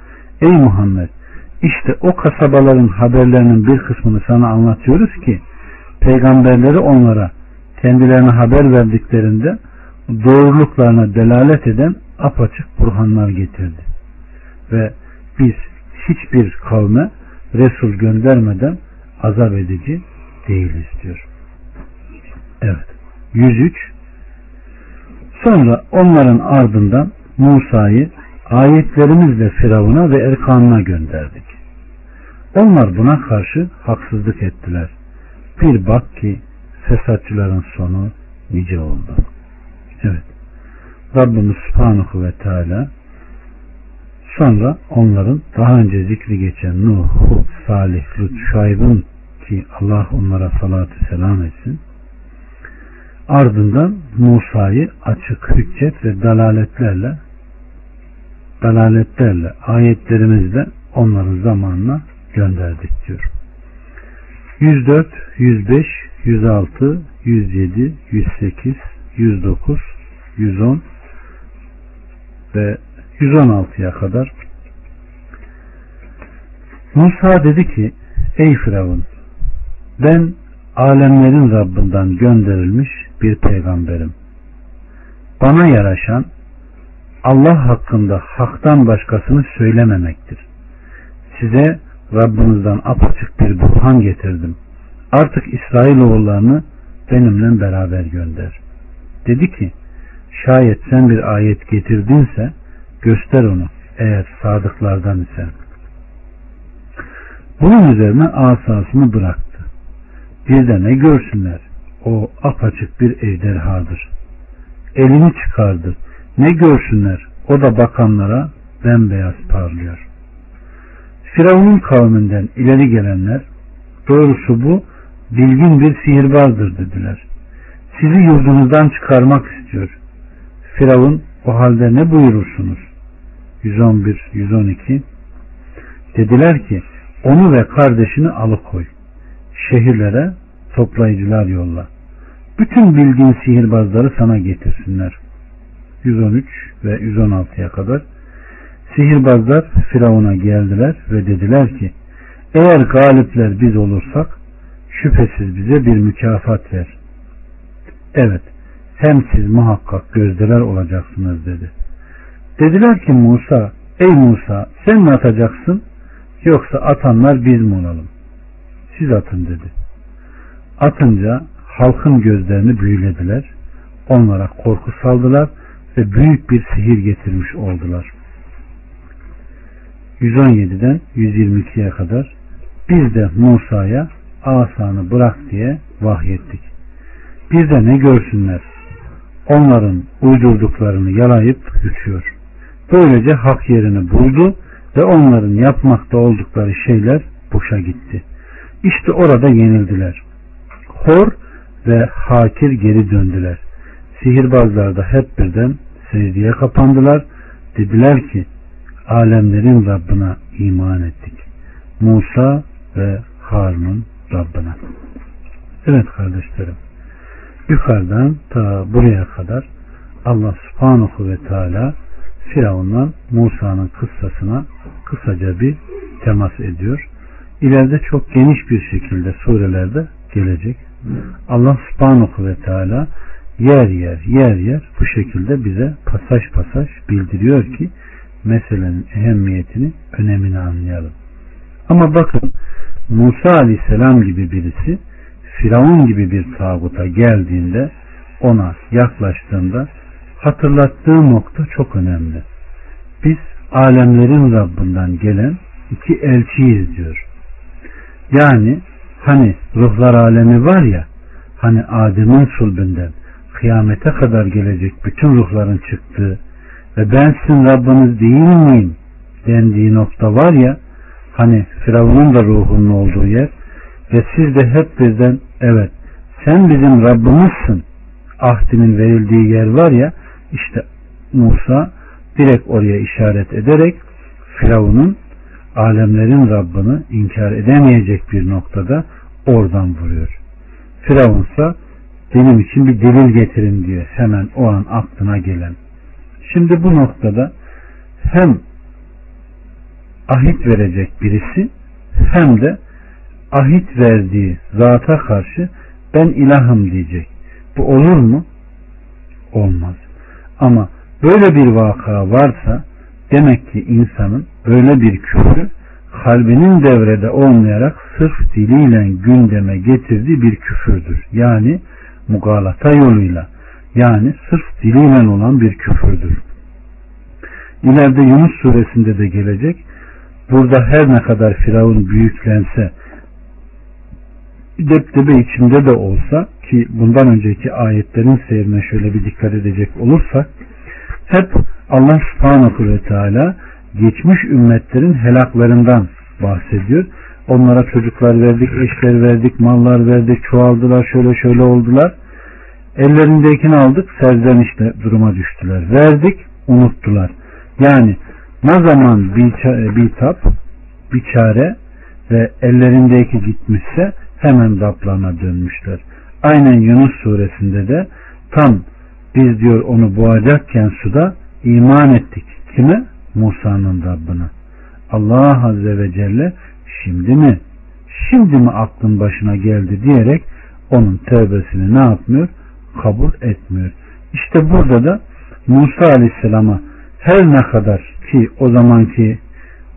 A: ey Muhammed işte o kasabaların haberlerinin bir kısmını sana anlatıyoruz ki peygamberleri onlara kendilerine haber verdiklerinde doğruluklarına delalet eden apaçık burhanlar getirdi. Ve biz hiçbir kavme Resul göndermeden azap edici değiliz diyor. Evet. 103 Sonra onların ardından Musa'yı ayetlerimizle Firavun'a ve Erkan'ına gönderdik. Onlar buna karşı haksızlık ettiler. Bir bak ki fesatçıların sonu nice oldu. Evet. Rabbimiz Subhanahu ve Teala sonra onların daha önce zikri geçen Nuh, Hud, Salih, Lut, Şayb'ın ki Allah onlara salatü selam etsin ardından Musa'yı açık hüccet ve dalaletlerle dalaletlerle ayetlerimizle onların zamanına gönderdik diyor. 104, 105, 106, 107, 108, 109, 110 ve 116'ya kadar Musa dedi ki ey Firavun ben alemlerin Rabbinden gönderilmiş bir peygamberim. Bana yaraşan Allah hakkında haktan başkasını söylememektir. Size Rabbinizden apaçık bir burhan getirdim. Artık İsrailoğullarını benimle beraber gönder. Dedi ki şayet sen bir ayet getirdinse göster onu eğer sadıklardan isen. Bunun üzerine asasını bıraktı. Bir de ne görsünler o apaçık bir ejderhadır. Elini çıkardı. Ne görsünler o da bakanlara bembeyaz parlıyor. Firavun'un kavminden ileri gelenler doğrusu bu bilgin bir sihirbazdır dediler. Sizi yurdunuzdan çıkarmak istiyor. Firavun o halde ne buyurursunuz? 111 112 Dediler ki onu ve kardeşini alıkoy. Şehirlere toplayıcılar yolla. Bütün bildiğin sihirbazları sana getirsinler. 113 ve 116'ya kadar sihirbazlar Firavun'a geldiler ve dediler ki eğer galipler biz olursak şüphesiz bize bir mükafat ver. Evet hem siz muhakkak gözdeler olacaksınız dedi. Dediler ki Musa ey Musa sen mi atacaksın yoksa atanlar biz mi olalım? Siz atın dedi. Atınca halkın gözlerini büyülediler. Onlara korku saldılar ve büyük bir sihir getirmiş oldular. 117'den 122'ye kadar biz de Musa'ya asanı bırak diye vahyettik. Bir de ne görsünler? Onların uydurduklarını yalayıp yutuyor. Böylece hak yerini buldu ve onların yapmakta oldukları şeyler boşa gitti. İşte orada yenildiler. Hor ve hakir geri döndüler. Sihirbazlar da hep birden secdeye kapandılar. Dediler ki alemlerin Rabbına iman ettik. Musa ve Harun'un Rabbına. Evet kardeşlerim. Yukarıdan ta buraya kadar Allah subhanahu ve teala Firavun'dan Musa'nın kıssasına kısaca bir temas ediyor. İleride çok geniş bir şekilde surelerde gelecek. Allah subhanahu ve teala yer yer yer yer bu şekilde bize pasaj pasaj bildiriyor ki meselenin ehemmiyetini, önemini anlayalım. Ama bakın Musa aleyhisselam gibi birisi Firavun gibi bir tağuta geldiğinde ona yaklaştığında hatırlattığı nokta çok önemli. Biz alemlerin Rabbinden gelen iki elçiyiz diyor. Yani hani ruhlar alemi var ya hani Adem'in sulbünden kıyamete kadar gelecek bütün ruhların çıktığı ve ben sizin Rabbiniz değil miyim dendiği nokta var ya hani Firavun'un da ruhunun olduğu yer ve siz de hep bizden evet sen bizim Rabbimizsin ahdinin verildiği yer var ya işte Musa direkt oraya işaret ederek Firavun'un alemlerin Rabbini inkar edemeyecek bir noktada oradan vuruyor. Firavunsa benim için bir delil getirin diyor hemen o an aklına gelen. Şimdi bu noktada hem ahit verecek birisi hem de ahit verdiği zata karşı ben ilahım diyecek. Bu olur mu? Olmaz. Ama Böyle bir vaka varsa demek ki insanın böyle bir küfrü kalbinin devrede olmayarak sırf diliyle gündeme getirdiği bir küfürdür. Yani mugalata yoluyla yani sırf diliyle olan bir küfürdür. İleride Yunus suresinde de gelecek. Burada her ne kadar Firavun büyüklense deptebe içinde de olsa ki bundan önceki ayetlerin seyrine şöyle bir dikkat edecek olursak hep Allah subhanahu ve teala geçmiş ümmetlerin helaklarından bahsediyor. Onlara çocuklar verdik, eşler verdik, mallar verdik, çoğaldılar, şöyle şöyle oldular. Ellerindekini aldık, serzenişle duruma düştüler. Verdik, unuttular. Yani ne zaman bir, bir çare ve ellerindeki gitmişse hemen daplarına dönmüşler. Aynen Yunus suresinde de tam biz diyor onu boğacakken suda iman ettik. Kime? Musa'nın Rabbine. Allah Azze ve Celle şimdi mi? Şimdi mi aklın başına geldi diyerek onun tövbesini ne yapmıyor? Kabul etmiyor. İşte burada da Musa Aleyhisselam'a her ne kadar ki o zamanki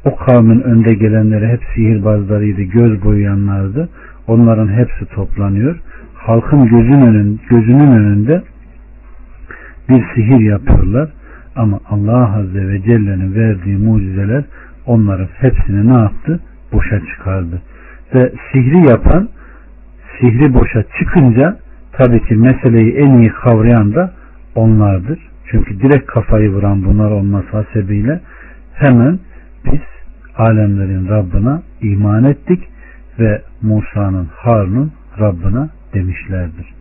A: o kavmin önde gelenleri hep sihirbazlarıydı, göz boyayanlardı. Onların hepsi toplanıyor. Halkın gözün önün, gözünün önünde bir sihir yapıyorlar. Ama Allah Azze ve Celle'nin verdiği mucizeler onların hepsini ne yaptı? Boşa çıkardı. Ve sihri yapan sihri boşa çıkınca tabii ki meseleyi en iyi kavrayan da onlardır. Çünkü direkt kafayı vuran bunlar olması hasebiyle hemen biz alemlerin Rabbına iman ettik ve Musa'nın Harun'un Rabbına demişlerdir.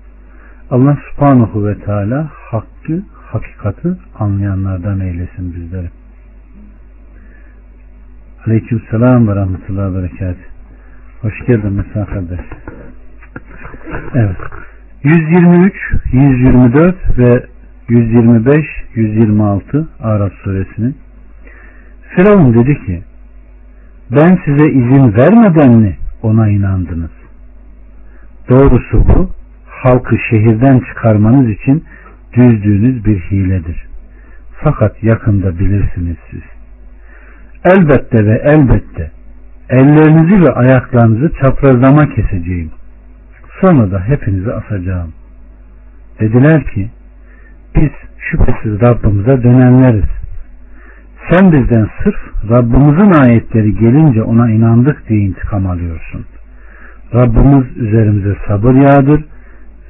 A: Allah subhanahu ve teala hakkı, hakikati anlayanlardan eylesin bizleri. Aleyküm selam ve rahmetullahi ve berekat. Hoş geldin Mesih kardeş. Evet. 123, 124 ve 125, 126 Arap suresinin Firavun dedi ki ben size izin vermeden mi ona inandınız? Doğrusu bu halkı şehirden çıkarmanız için düzdüğünüz bir hiledir. Fakat yakında bilirsiniz siz. Elbette ve elbette ellerinizi ve ayaklarınızı çaprazlama keseceğim. Sonra da hepinizi asacağım. Dediler ki biz şüphesiz Rabbimize dönenleriz. Sen bizden sırf Rabbimizin ayetleri gelince ona inandık diye intikam alıyorsun. Rabbimiz üzerimize sabır yağdır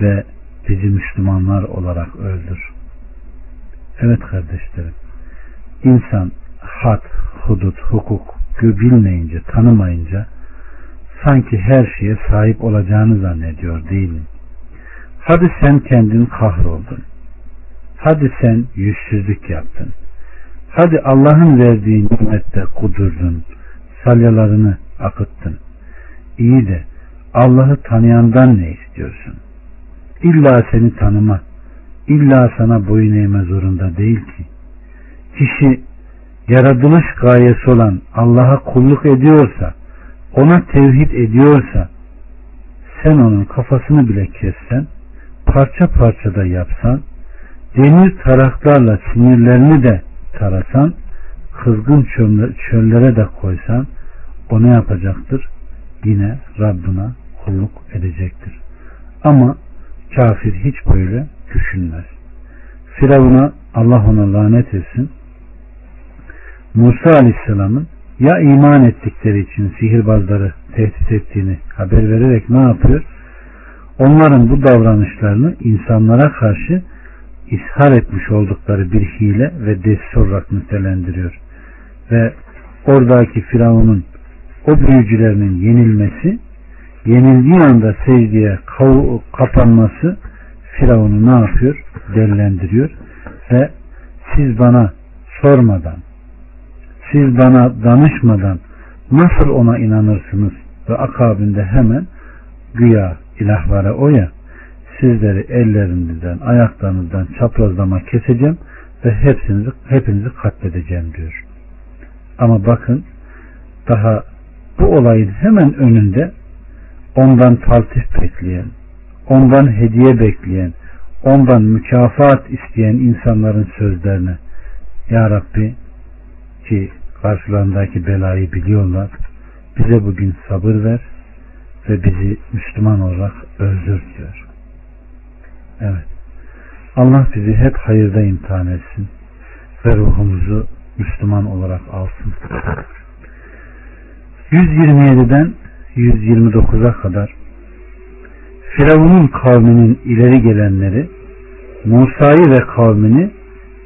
A: ve bizi Müslümanlar olarak öldür. Evet kardeşlerim, insan had, hudut, hukuk bilmeyince, tanımayınca sanki her şeye sahip olacağını zannediyor değil mi? Hadi sen kendin kahroldun. Hadi sen yüzsüzlük yaptın. Hadi Allah'ın verdiği nimette kudurdun. Salyalarını akıttın. İyi de Allah'ı tanıyandan ne istiyorsun? İlla seni tanıma, illa sana boyun eğme zorunda değil ki. Kişi yaratılış gayesi olan Allah'a kulluk ediyorsa, ona tevhid ediyorsa, sen onun kafasını bile kessen, parça parça da yapsan, demir taraklarla sinirlerini de tarasan, kızgın çöllere de koysan, o ne yapacaktır? Yine Rabbına kulluk edecektir. Ama kafir hiç böyle düşünmez. Firavun'a Allah ona lanet etsin. Musa Aleyhisselam'ın ya iman ettikleri için sihirbazları tehdit ettiğini haber vererek ne yapıyor? Onların bu davranışlarını insanlara karşı ishar etmiş oldukları bir hile ve destur olarak nitelendiriyor. Ve oradaki Firavun'un o büyücülerinin yenilmesi, yenildiği anda secdeye kapanması Firavun'u ne yapıyor? Dellendiriyor ve siz bana sormadan, siz bana danışmadan nasıl ona inanırsınız ve akabinde hemen güya ilahlara o ya sizleri ellerinizden, ayaklarınızdan çaprazlama keseceğim ve hepsinizi, hepinizi katledeceğim diyor. Ama bakın daha bu olayın hemen önünde ondan taltif bekleyen, ondan hediye bekleyen, ondan mükafat isteyen insanların sözlerine Ya Rabbi ki karşılarındaki belayı biliyorlar bize bugün sabır ver ve bizi Müslüman olarak öldür diyor. Evet. Allah bizi hep hayırda imtihan etsin ve ruhumuzu Müslüman olarak alsın. 127'den 129'a kadar Firavun'un kavminin ileri gelenleri Musa'yı ve kavmini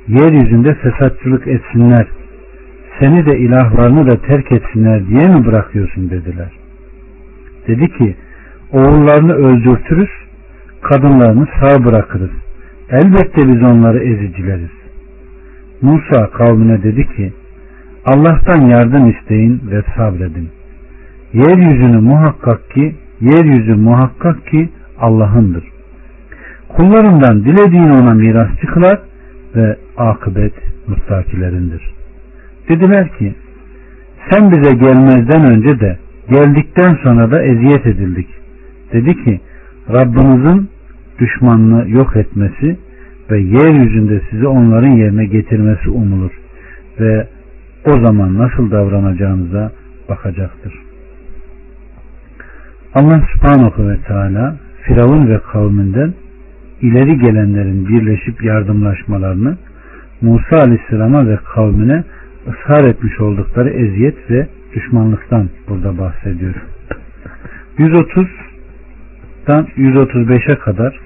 A: yeryüzünde fesatçılık etsinler, seni de ilahlarını da terk etsinler diye mi bırakıyorsun dediler. Dedi ki, oğullarını öldürtürüz, kadınlarını sağ bırakırız. Elbette biz onları ezicileriz. Musa kavmine dedi ki, Allah'tan yardım isteyin ve sabredin. Yeryüzünü muhakkak ki, yeryüzü muhakkak ki Allah'ındır. Kullarından dilediğini ona mirasçı kılar ve akıbet mustakilerindir. Dediler ki, sen bize gelmezden önce de geldikten sonra da eziyet edildik. Dedi ki, Rabbinizin düşmanını yok etmesi ve yeryüzünde sizi onların yerine getirmesi umulur ve o zaman nasıl davranacağınıza bakacaktır. Allah subhanahu ve teala Firavun ve kavminden ileri gelenlerin birleşip yardımlaşmalarını Musa aleyhisselama ve kavmine ısrar etmiş oldukları eziyet ve düşmanlıktan burada bahsediyor. 130'dan 135'e kadar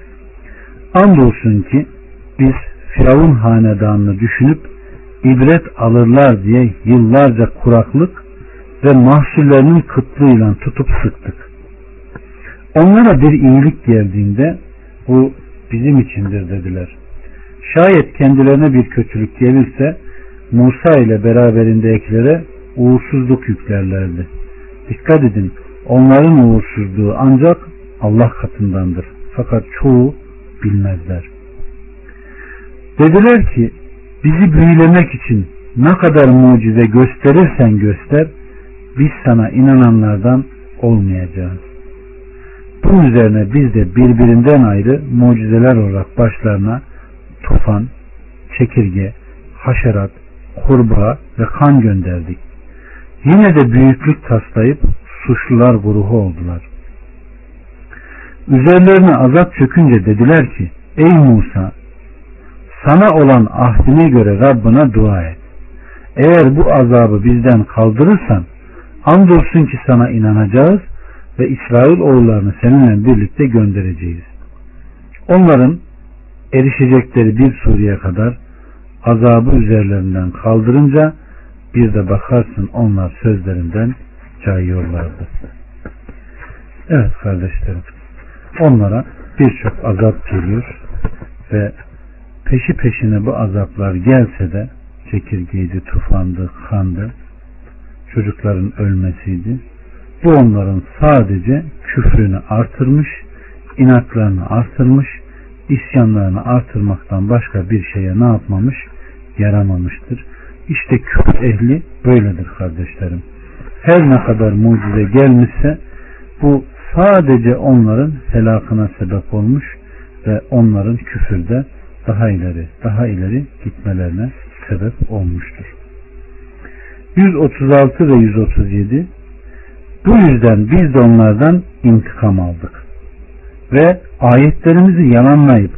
A: andolsun ki biz Firavun hanedanını düşünüp ibret alırlar diye yıllarca kuraklık ve mahsullerinin kıtlığıyla tutup sıktık. Onlara bir iyilik geldiğinde bu bizim içindir dediler. Şayet kendilerine bir kötülük gelirse Musa ile beraberindekilere uğursuzluk yüklerlerdi. Dikkat edin onların uğursuzluğu ancak Allah katındandır. Fakat çoğu bilmezler. Dediler ki bizi büyülemek için ne kadar mucize gösterirsen göster biz sana inananlardan olmayacağız. Bunun üzerine biz de birbirinden ayrı mucizeler olarak başlarına tufan, çekirge, haşerat, kurbağa ve kan gönderdik. Yine de büyüklük taslayıp suçlular grubu oldular. Üzerlerine azap çökünce dediler ki Ey Musa sana olan ahdine göre Rabbına dua et. Eğer bu azabı bizden kaldırırsan andolsun ki sana inanacağız ve İsrail oğullarını seninle birlikte göndereceğiz. Onların erişecekleri bir Suriye kadar azabı üzerlerinden kaldırınca bir de bakarsın onlar sözlerinden cayıyorlardı. Evet kardeşlerim onlara birçok azap geliyor ve peşi peşine bu azaplar gelse de çekirgeydi, tufandı, kandı, çocukların ölmesiydi. Bu onların sadece küfrünü artırmış, inatlarını artırmış, isyanlarını artırmaktan başka bir şeye ne yapmamış? Yaramamıştır. İşte küfür ehli böyledir kardeşlerim. Her ne kadar mucize gelmişse bu sadece onların helakına sebep olmuş ve onların küfürde daha ileri, daha ileri gitmelerine sebep olmuştur. 136 ve 137 Bu yüzden biz de onlardan intikam aldık. Ve ayetlerimizi yalanlayıp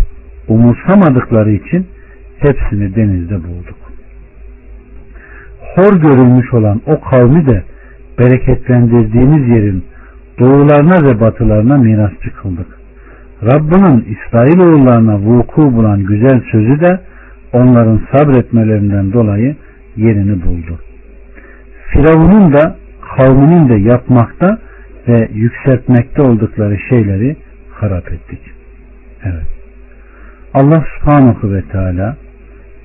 A: umursamadıkları için hepsini denizde bulduk. Hor görülmüş olan o kavmi de bereketlendirdiğimiz yerin doğularına ve batılarına mirasçı kıldık. Rabbinin İsrailoğullarına vuku bulan güzel sözü de onların sabretmelerinden dolayı yerini buldu. Firavun'un da kavminin de yapmakta ve yükseltmekte oldukları şeyleri harap ettik. Evet. Allah subhanahu ve teala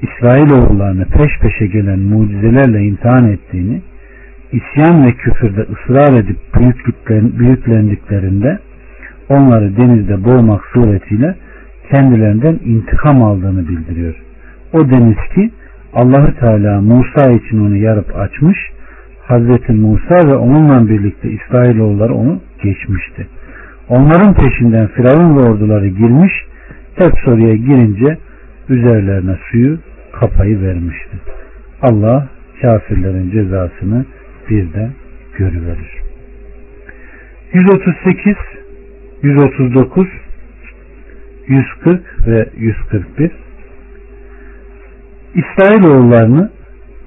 A: İsrailoğullarını peş peşe gelen mucizelerle imtihan ettiğini, isyan ve küfürde ısrar edip büyüklendiklerinde onları denizde boğmak suretiyle kendilerinden intikam aldığını bildiriyor. O deniz ki Allahü Teala Musa için onu yarıp açmış, Hazreti Musa ve onunla birlikte İsrailoğulları onu geçmişti. Onların peşinden Firavun ve orduları girmiş, hep soruya girince üzerlerine suyu kapayı vermişti. Allah kafirlerin cezasını bir de görüverir. 138 139 140 ve 141 İsrailoğullarını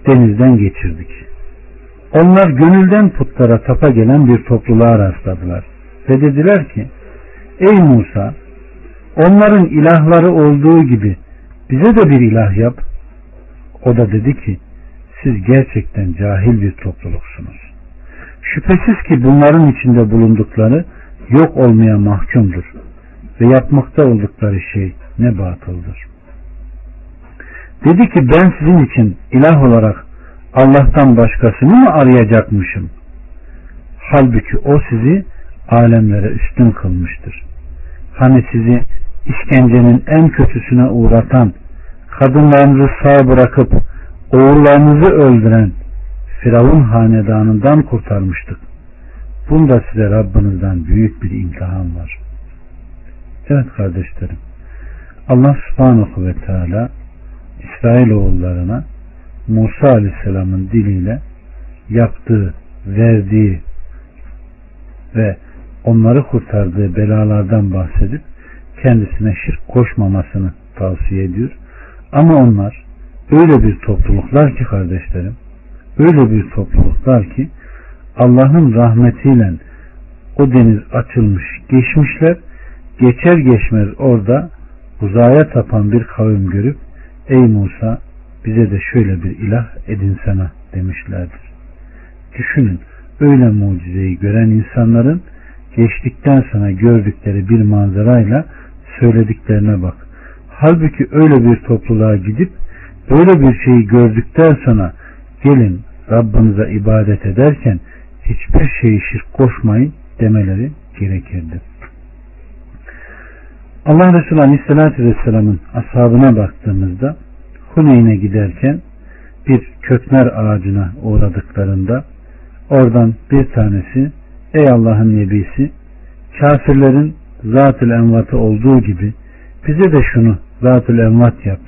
A: denizden geçirdik. Onlar gönülden putlara tapa gelen bir topluluğa rastladılar. Ve dediler ki Ey Musa onların ilahları olduğu gibi bize de bir ilah yap. O da dedi ki siz gerçekten cahil bir topluluksunuz. Şüphesiz ki bunların içinde bulundukları yok olmaya mahkumdur ve yapmakta oldukları şey ne batıldır. Dedi ki ben sizin için ilah olarak Allah'tan başkasını mı arayacakmışım? Halbuki o sizi alemlere üstün kılmıştır. Hani sizi işkencenin en kötüsüne uğratan, kadınlarınızı sağ bırakıp oğullarınızı öldüren Firavun hanedanından kurtarmıştık. Bunda size Rabbinizden büyük bir imtihan var. Evet kardeşlerim. Allah subhanahu ve teala İsrailoğullarına Musa aleyhisselamın diliyle yaptığı, verdiği ve onları kurtardığı belalardan bahsedip kendisine şirk koşmamasını tavsiye ediyor. Ama onlar öyle bir topluluklar ki kardeşlerim, öyle bir topluluklar ki Allah'ın rahmetiyle o deniz açılmış, geçmişler, geçer geçmez orada uzaya tapan bir kavim görüp ey Musa bize de şöyle bir ilah edinsene demişlerdir. Düşünün öyle mucizeyi gören insanların geçtikten sonra gördükleri bir manzarayla söylediklerine bak. Halbuki öyle bir topluluğa gidip böyle bir şeyi gördükten sonra gelin Rabbinize ibadet ederken hiçbir şeyi şirk koşmayın demeleri gerekirdi. Allah Resulü Aleyhisselatü Vesselam'ın ashabına baktığımızda Huneyn'e giderken bir kökmer ağacına uğradıklarında oradan bir tanesi ey Allah'ın nebisi kafirlerin zatül envatı olduğu gibi bize de şunu zatül envat yap.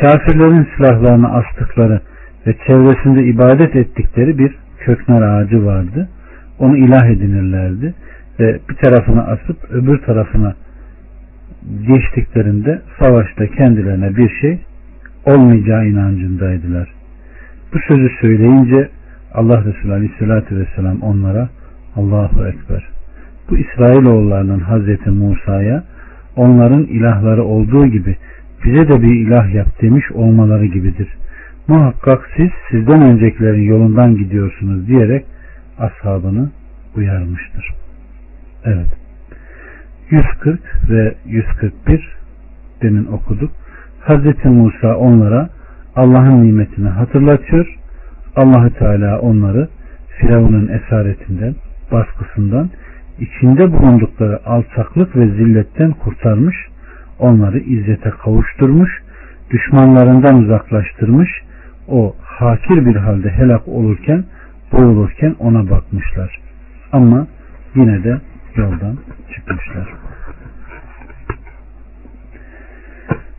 A: Kafirlerin silahlarını astıkları ve çevresinde ibadet ettikleri bir köknar ağacı vardı. Onu ilah edinirlerdi ve bir tarafına asıp öbür tarafına geçtiklerinde savaşta kendilerine bir şey olmayacağı inancındaydılar. Bu sözü söyleyince Allah Resulü Aleyhisselatü Vesselam onlara Allahu Ekber. Bu İsrailoğullarının Hazreti Musa'ya onların ilahları olduğu gibi bize de bir ilah yap demiş olmaları gibidir. Muhakkak siz sizden öncekilerin yolundan gidiyorsunuz diyerek ashabını uyarmıştır. Evet. 140 ve 141 demin okuduk. Hz. Musa onlara Allah'ın nimetini hatırlatıyor. Allahü Teala onları Firavun'un esaretinden, baskısından, içinde bulundukları alçaklık ve zilletten kurtarmış, onları izzete kavuşturmuş, düşmanlarından uzaklaştırmış, o hakir bir halde helak olurken, boğulurken ona bakmışlar. Ama yine de yoldan çıkmışlar.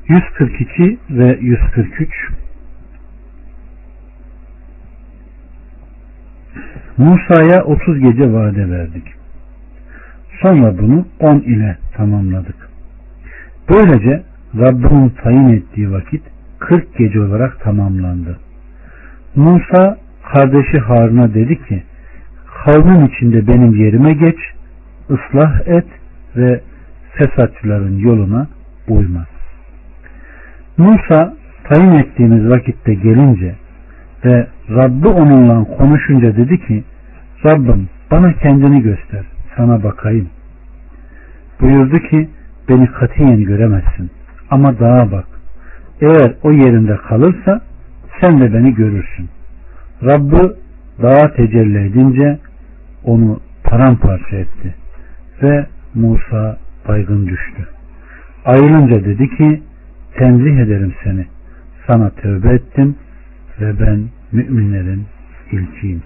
A: 142 ve 143 Musa'ya 30 gece vade verdik. Sonra bunu 10 ile tamamladık. Böylece Rabbinin tayin ettiği vakit 40 gece olarak tamamlandı. Musa kardeşi Harun'a dedi ki kavmin içinde benim yerime geç ıslah et ve fesatçıların yoluna uyma. Musa tayin ettiğimiz vakitte gelince ve Rabbi onunla konuşunca dedi ki Rabbim bana kendini göster sana bakayım. Buyurdu ki beni katiyen göremezsin ama dağa bak. Eğer o yerinde kalırsa sen de beni görürsün. Rabbi dağa tecelli edince onu paramparça etti ve Musa baygın düştü. Ayrılınca dedi ki tenzih ederim seni. Sana tövbe ettim ve ben müminlerin ilkiyim.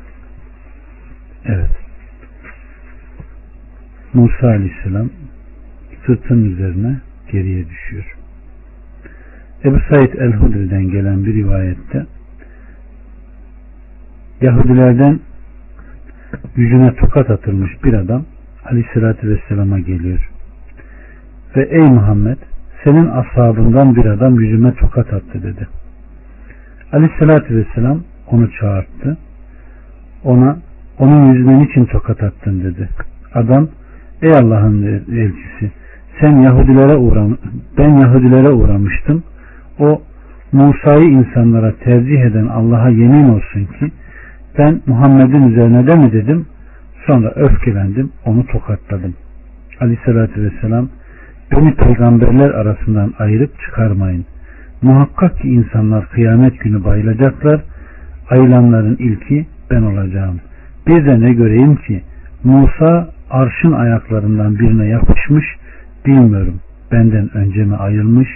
A: Evet. Musa Aleyhisselam sırtın üzerine geriye düşüyor. Ebu Said el-Hudri'den gelen bir rivayette Yahudilerden yüzüne tokat atılmış bir adam Aleyhisselatü Vesselam'a geliyor. Ve ey Muhammed senin ashabından bir adam yüzüme tokat attı dedi. Aleyhisselatü Vesselam onu çağırttı. Ona onun yüzüne niçin tokat attın dedi. Adam ey Allah'ın elçisi sen Yahudilere uğram ben Yahudilere uğramıştım. O Musa'yı insanlara tercih eden Allah'a yemin olsun ki ben Muhammed'in üzerine de mi dedim sonra öfkelendim onu tokatladım. Aleyhissalatü vesselam beni peygamberler arasından ayırıp çıkarmayın. Muhakkak ki insanlar kıyamet günü bayılacaklar. Ayılanların ilki ben olacağım. Bir de ne göreyim ki Musa arşın ayaklarından birine yapışmış bilmiyorum benden önce mi ayılmış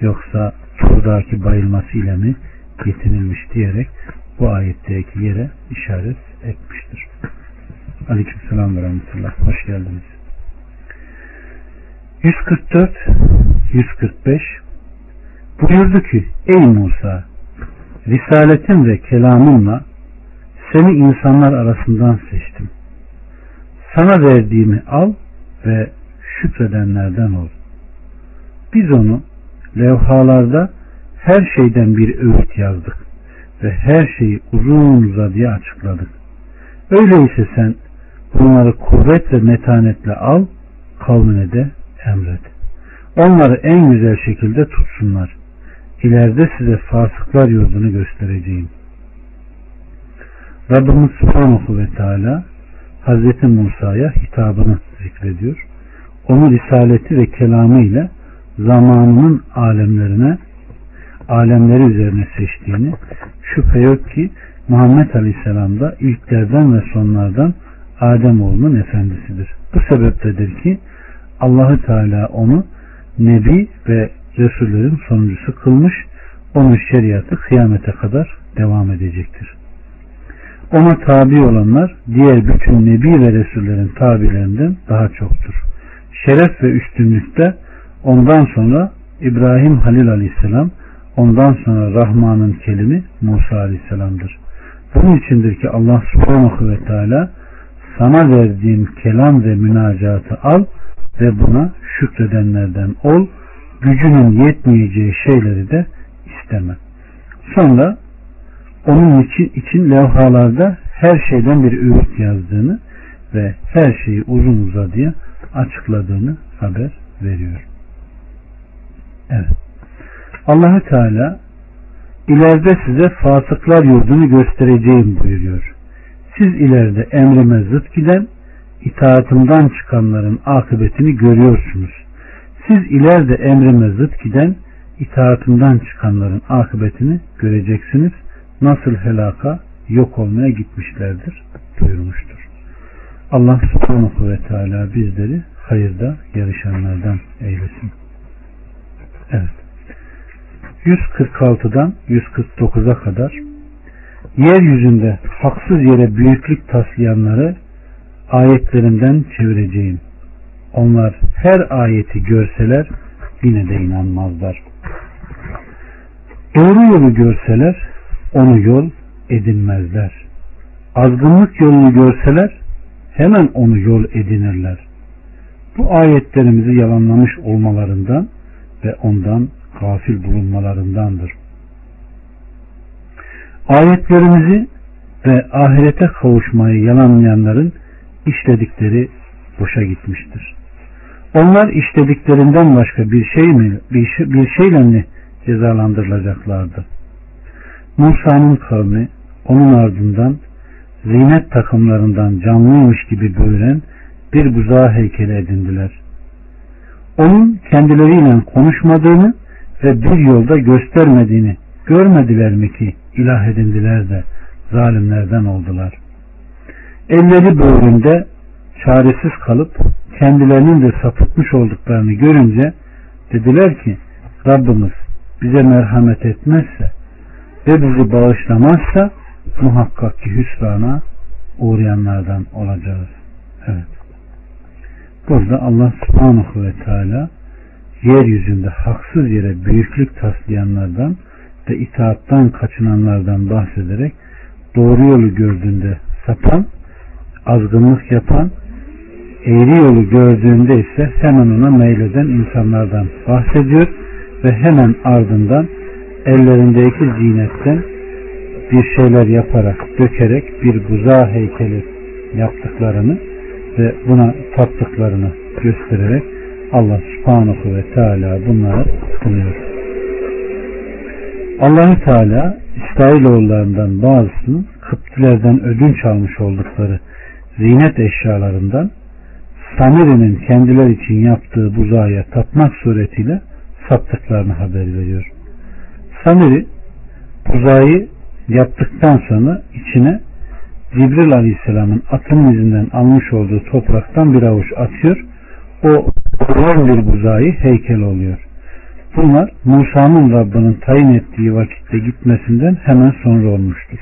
A: yoksa turdaki bayılması ile mi yetinilmiş diyerek bu ayetteki yere işaret etmiştir. Aleykümselam ve rahmetullah. Hoş geldiniz. 144 145 buyurdu ki ey Musa Risaletin ve kelamımla seni insanlar arasından seçtim. Sana verdiğimi al ve şükredenlerden ol. Biz onu levhalarda her şeyden bir öğüt yazdık ve her şeyi uzun uzadıya açıkladık. Öyleyse sen bunları kuvvet ve metanetle al, kavmine de emret. Onları en güzel şekilde tutsunlar. İleride size fasıklar yurdunu göstereceğim. Rabbimiz Subhanahu ve Teala Hazreti Musa'ya hitabını zikrediyor. Onu risaleti ve kelamı ile zamanının alemlerine alemleri üzerine seçtiğini şüphe yok ki Muhammed Aleyhisselam da ilklerden ve sonlardan Adem oğlunun efendisidir. Bu sebeptedir ki Allahü Teala onu Nebi ve Resullerin sonuncusu kılmış. Onun şeriatı kıyamete kadar devam edecektir. Ona tabi olanlar diğer bütün Nebi ve Resullerin tabilerinden daha çoktur. Şeref ve üstünlükte ondan sonra İbrahim Halil Aleyhisselam ondan sonra Rahman'ın kelimi Musa Aleyhisselam'dır. Bunun içindir ki Allah subhanahu ve teala sana verdiğim kelam ve münacatı al ve buna şükredenlerden ol. Gücünün yetmeyeceği şeyleri de isteme. Sonra onun için, için levhalarda her şeyden bir öğüt yazdığını ve her şeyi uzun uzadıya açıkladığını haber veriyor. Evet. Allahü Teala ileride size fasıklar yurdunu göstereceğim buyuruyor. Siz ileride emrime zıt giden itaatımdan çıkanların akıbetini görüyorsunuz. Siz ileride emrime zıt giden itaatımdan çıkanların akıbetini göreceksiniz. Nasıl helaka yok olmaya gitmişlerdir buyurmuştur. Allah subhanahu ve teala bizleri hayırda yarışanlardan eylesin. Evet. 146'dan 149'a kadar yeryüzünde haksız yere büyüklük taslayanları ayetlerimden çevireceğim. Onlar her ayeti görseler yine de inanmazlar. Doğru yolu görseler onu yol edinmezler. Azgınlık yolunu görseler hemen onu yol edinirler. Bu ayetlerimizi yalanlamış olmalarından ve ondan gafil bulunmalarındandır. Ayetlerimizi ve ahirete kavuşmayı yalanlayanların işledikleri boşa gitmiştir. Onlar işlediklerinden başka bir şey mi bir, şey, bir şeyle mi cezalandırılacaklardı? Musa'nın kavmi onun ardından zinet takımlarından canlıymış gibi böğüren bir buzağı heykeli edindiler. Onun kendileriyle konuşmadığını ve bir yolda göstermediğini görmediler mi ki ilah edindiler de zalimlerden oldular. Elleri böğründe çaresiz kalıp kendilerinin de sapıtmış olduklarını görünce dediler ki Rabbimiz bize merhamet etmezse ve bizi bağışlamazsa muhakkak ki hüsrana uğrayanlardan olacağız. Evet. Burada Allah subhanahu ve teala yeryüzünde haksız yere büyüklük taslayanlardan ve itaattan kaçınanlardan bahsederek doğru yolu gördüğünde sapan, azgınlık yapan, eğri yolu gördüğünde ise hemen ona meyleden insanlardan bahsediyor ve hemen ardından ellerindeki zinetten bir şeyler yaparak, dökerek bir buza heykeli yaptıklarını ve buna taptıklarını göstererek Allah subhanahu ve teala bunları kınıyor. Allahü Teala İsrailoğullarından bazısının Kıptilerden ödünç almış oldukları zinet eşyalarından Samiri'nin kendiler için yaptığı buzağıya tapmak suretiyle saptıklarını haber veriyor. Samiri buzağı yaptıktan sonra içine Cibril Aleyhisselam'ın atının izinden almış olduğu topraktan bir avuç atıyor. O olan bir buzağı heykel oluyor. Bunlar Musa'nın Rabbinin tayin ettiği vakitte gitmesinden hemen sonra olmuştur.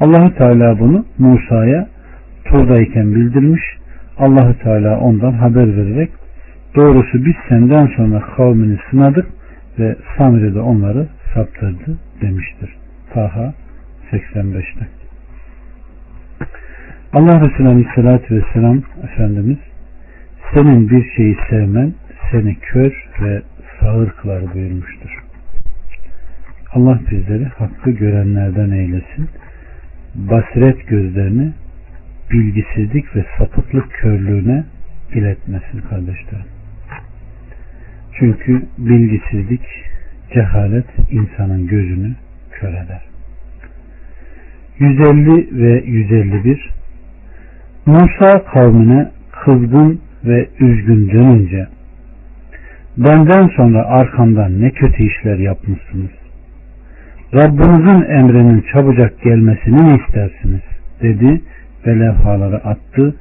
A: Allahü Teala bunu Musa'ya turdayken bildirmiş. Allahü Teala ondan haber vererek doğrusu biz senden sonra kavmini sınadık ve Samri'de onları saptırdı demiştir. Taha 85'te. Allah Resulü Aleyhisselatü Vesselam Efendimiz senin bir şeyi sevmen seni kör ve sağır kılar buyurmuştur. Allah bizleri hakkı görenlerden eylesin. Basiret gözlerini bilgisizlik ve sapıklık körlüğüne iletmesin kardeşlerim. Çünkü bilgisizlik, cehalet insanın gözünü kör eder. 150 ve 151 Musa kavmine kızgın ve üzgün dönünce benden sonra arkamdan ne kötü işler yapmışsınız. Rabbinizin emrinin çabucak gelmesini mi istersiniz? dedi ve levhaları attı.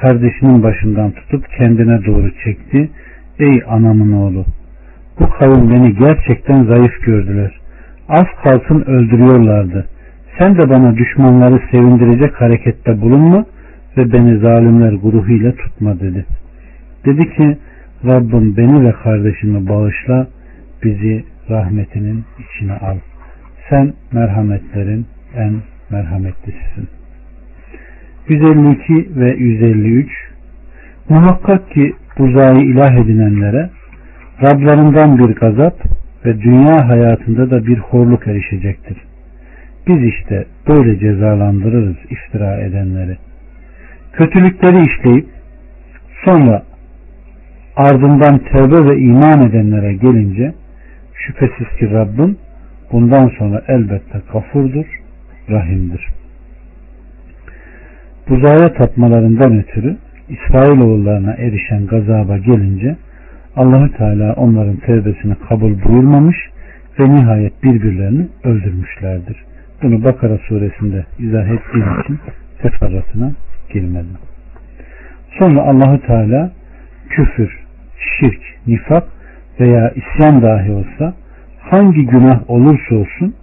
A: Kardeşinin başından tutup kendine doğru çekti. Ey anamın oğlu! Bu kavim beni gerçekten zayıf gördüler. Az kalsın öldürüyorlardı. Sen de bana düşmanları sevindirecek harekette bulunma ve beni zalimler gruhuyla tutma dedi. Dedi ki Rabbim beni ve kardeşimi bağışla bizi rahmetinin içine al. Sen merhametlerin en merhametlisisin. 152 ve 153 Muhakkak ki buzağı ilah edinenlere Rablarından bir gazap ve dünya hayatında da bir horluk erişecektir. Biz işte böyle cezalandırırız iftira edenleri. Kötülükleri işleyip sonra ardından tövbe ve iman edenlere gelince şüphesiz ki Rabbim bundan sonra elbette kafurdur, rahimdir. Buzağa tapmalarından ötürü İsrailoğullarına erişen gazaba gelince Allahü Teala onların tevbesini kabul buyurmamış ve nihayet birbirlerini öldürmüşlerdir. Bunu Bakara suresinde izah ettiğim için teferruatına girmedim. Sonra Allahü Teala küfür, şirk, nifak veya isyan dahi olsa hangi günah olursa olsun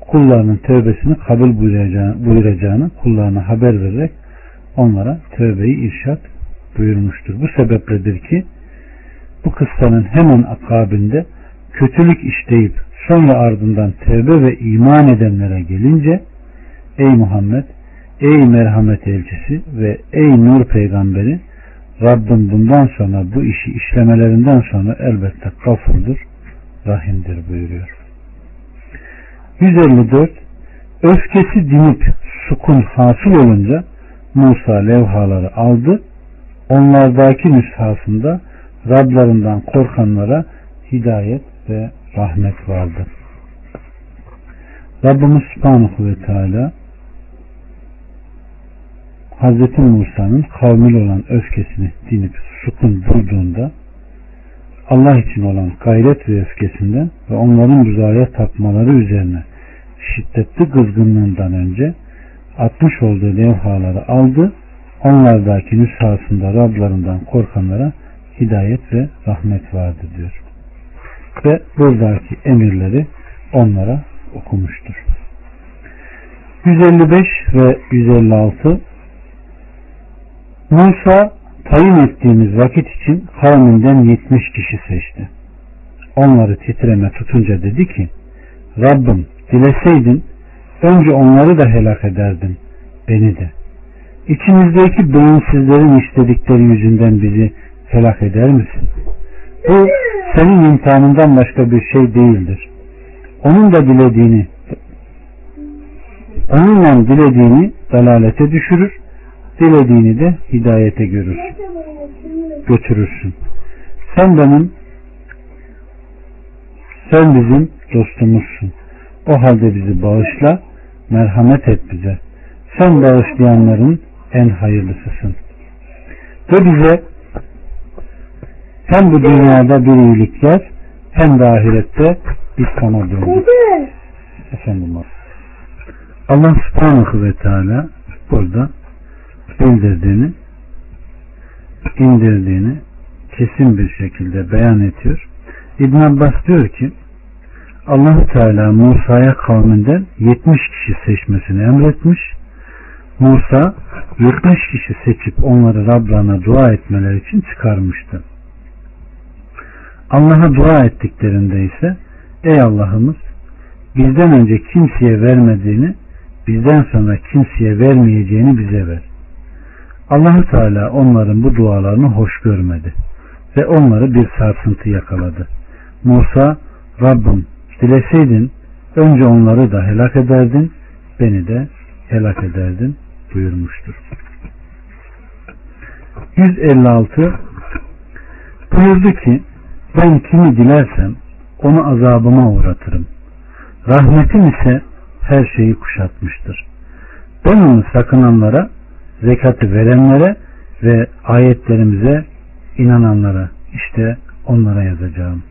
A: kullarının tövbesini kabul buyuracağını, buyuracağını kullarına haber vererek onlara tövbeyi irşat buyurmuştur. Bu sebepledir ki bu kıssanın hemen akabinde kötülük işleyip sonra ardından tövbe ve iman edenlere gelince ey Muhammed ey merhamet elçisi ve ey nur peygamberi Rabbim bundan sonra bu işi işlemelerinden sonra elbette gafurdur, rahimdir buyuruyor. 154 Öfkesi dinip sukun hasıl olunca Musa levhaları aldı. Onlardaki nüshasında Rablarından korkanlara hidayet ve rahmet vardı. Rabbimiz Subhanahu ve Teala Hz. Musa'nın kavmil olan öfkesini dinip sukun bulduğunda Allah için olan gayret ve öfkesinden ve onların buzağa tapmaları üzerine şiddetli kızgınlığından önce atmış olduğu levhaları aldı. Onlardaki nüshasında Rablarından korkanlara hidayet ve rahmet vardı diyor. Ve buradaki emirleri onlara okumuştur. 155 ve 156 Musa tayin ettiğimiz vakit için kavminden 70 kişi seçti. Onları titreme tutunca dedi ki Rabbim dileseydin önce onları da helak ederdin beni de. İçimizdeki beyinsizlerin istedikleri yüzünden bizi helak eder misin? Bu senin imtihanından başka bir şey değildir. Onun da dilediğini onunla dilediğini dalalete düşürür, dilediğini de hidayete görür, götürürsün. Sen benim sen bizim dostumuzsun. O halde bizi bağışla, merhamet et bize. Sen bağışlayanların en hayırlısısın. Ve bize hem bu dünyada bir iyilikler hem de ahirette biz sana döndük. Efendim Allah subhanahu ve teala burada bildirdiğini indirdiğini kesin bir şekilde beyan ediyor. İbn Abbas diyor ki allah Teala Musa'ya kavminden 70 kişi seçmesini emretmiş. Musa 70 kişi seçip onları Rablarına dua etmeleri için çıkarmıştı. Allah'a dua ettiklerinde ise ey Allah'ımız bizden önce kimseye vermediğini bizden sonra kimseye vermeyeceğini bize ver. allah Teala onların bu dualarını hoş görmedi ve onları bir sarsıntı yakaladı. Musa Rabbim dileseydin önce onları da helak ederdin beni de helak ederdin buyurmuştur. 156 buyurdu ki ben kimi dilersem onu azabıma uğratırım. Rahmetim ise her şeyi kuşatmıştır. Ben onu sakınanlara, zekatı verenlere ve ayetlerimize inananlara işte onlara yazacağım.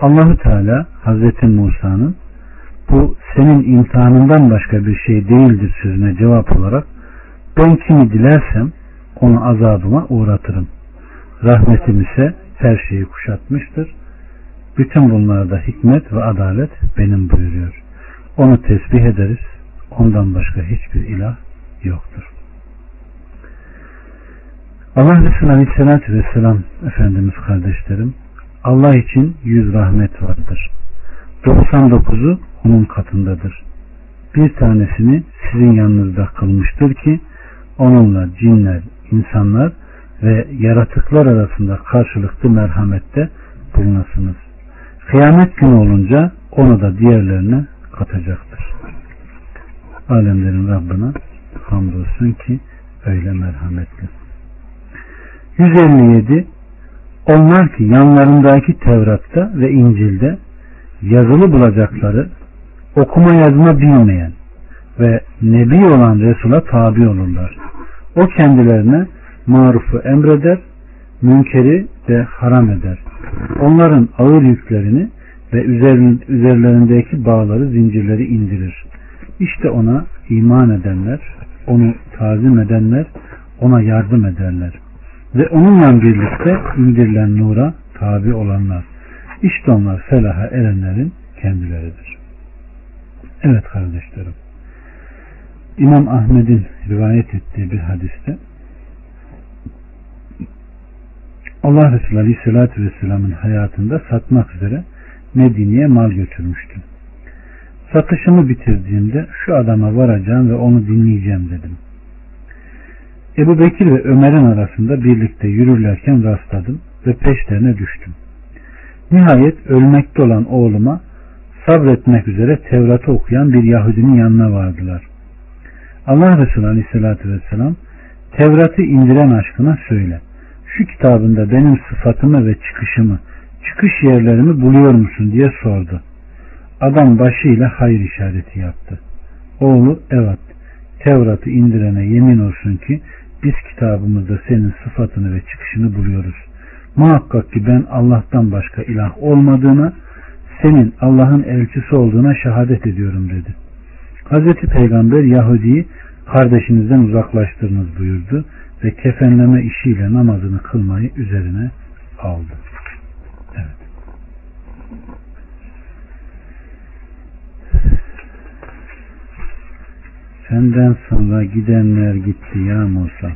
A: Allahu Teala Hazreti Musa'nın bu senin imtihanından başka bir şey değildir sözüne cevap olarak ben kimi dilersem onu azabıma uğratırım. Rahmetim ise her şeyi kuşatmıştır. Bütün bunlarda hikmet ve adalet benim buyuruyor. Onu tesbih ederiz. Ondan başka hiçbir ilah yoktur. Allah Resulü Aleyhisselatü Vesselam Efendimiz kardeşlerim Allah için yüz rahmet vardır. 99'u onun katındadır. Bir tanesini sizin yanınızda kılmıştır ki onunla cinler, insanlar ve yaratıklar arasında karşılıklı merhamette bulunasınız. Kıyamet günü olunca onu da diğerlerine katacaktır. Alemlerin Rabbine hamdolsun ki öyle merhametli. 157 Onlar ki yanlarındaki Tevrat'ta ve İncil'de yazılı bulacakları okuma yazma bilmeyen ve nebi olan Resul'a tabi olurlar. O kendilerine marufu emreder, münkeri de haram eder. Onların ağır yüklerini ve üzerlerindeki bağları, zincirleri indirir. İşte ona iman edenler, onu tazim edenler, ona yardım ederler. Ve onunla birlikte indirilen nura tabi olanlar. İşte onlar felaha erenlerin kendileridir. Evet kardeşlerim. İmam Ahmet'in rivayet ettiği bir hadiste Allah Resulü Aleyhisselatü Vesselam'ın hayatında satmak üzere Medine'ye mal götürmüştüm. Satışımı bitirdiğimde şu adama varacağım ve onu dinleyeceğim dedim. Ebu Bekir ve Ömer'in arasında birlikte yürürlerken rastladım ve peşlerine düştüm. Nihayet ölmekte olan oğluma sabretmek üzere Tevrat'ı okuyan bir Yahudinin yanına vardılar. Allah Resulü Aleyhisselatü Vesselam Tevrat'ı indiren aşkına söyle. Şu kitabında benim sıfatımı ve çıkışımı, çıkış yerlerimi buluyor musun diye sordu. Adam başıyla hayır işareti yaptı. Oğlu evet Tevrat'ı indirene yemin olsun ki biz kitabımızda senin sıfatını ve çıkışını buluyoruz. Muhakkak ki ben Allah'tan başka ilah olmadığına, senin Allah'ın elçisi olduğuna şehadet ediyorum dedi. Hazreti Peygamber Yahudi'yi kardeşinizden uzaklaştırınız buyurdu ve kefenleme işiyle namazını kılmayı üzerine aldı. Evet. Senden sonra gidenler gitti ya Musa.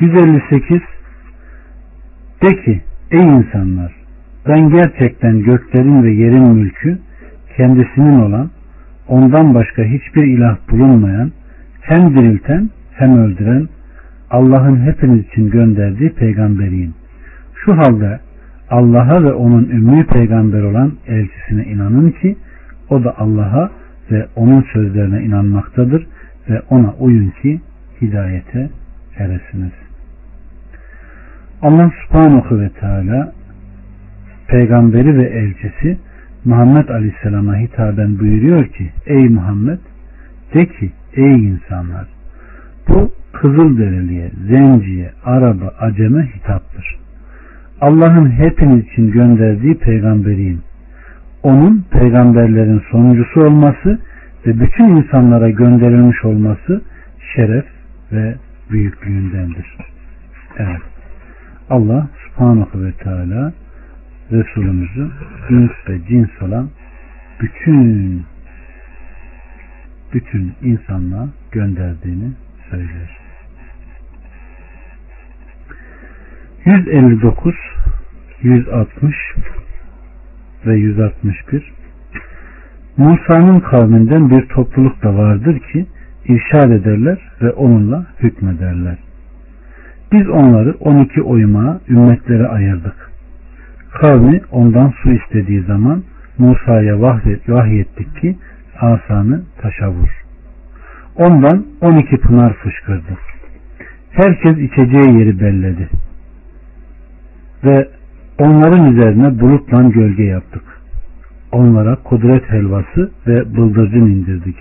A: 158 De ki ey insanlar ben gerçekten göklerin ve yerin mülkü kendisinin olan ondan başka hiçbir ilah bulunmayan hem dirilten hem öldüren Allah'ın hepiniz için gönderdiği peygamberiyim. Şu halde Allah'a ve onun ümmü peygamber olan elçisine inanın ki o da Allah'a ve onun sözlerine inanmaktadır ve ona uyun ki hidayete eresiniz. Allah subhanahu ve teala peygamberi ve elçisi Muhammed Aleyhisselam'a hitaben buyuruyor ki ey Muhammed de ki ey insanlar bu Kızılderiliye, Zenciye, Araba, Acem'e hitaptır. Allah'ın hepiniz için gönderdiği peygamberiyim. Onun peygamberlerin sonuncusu olması ve bütün insanlara gönderilmiş olması şeref ve büyüklüğündendir. Evet. Allah subhanahu ve teala Resulümüzü ins ve cins olan bütün bütün insanlığa gönderdiğini söyler. 159 160 ve 161 Musa'nın kavminden bir topluluk da vardır ki irşad ederler ve onunla hükmederler. Biz onları 12 oymağa ümmetlere ayırdık. Kavmi ondan su istediği zaman Musa'ya vahyettik ki asanı taşa vur. Ondan 12 pınar fışkırdı. Herkes içeceği yeri belledi. Ve onların üzerine bulutla gölge yaptık. Onlara kudret helvası ve bıldırcın indirdik.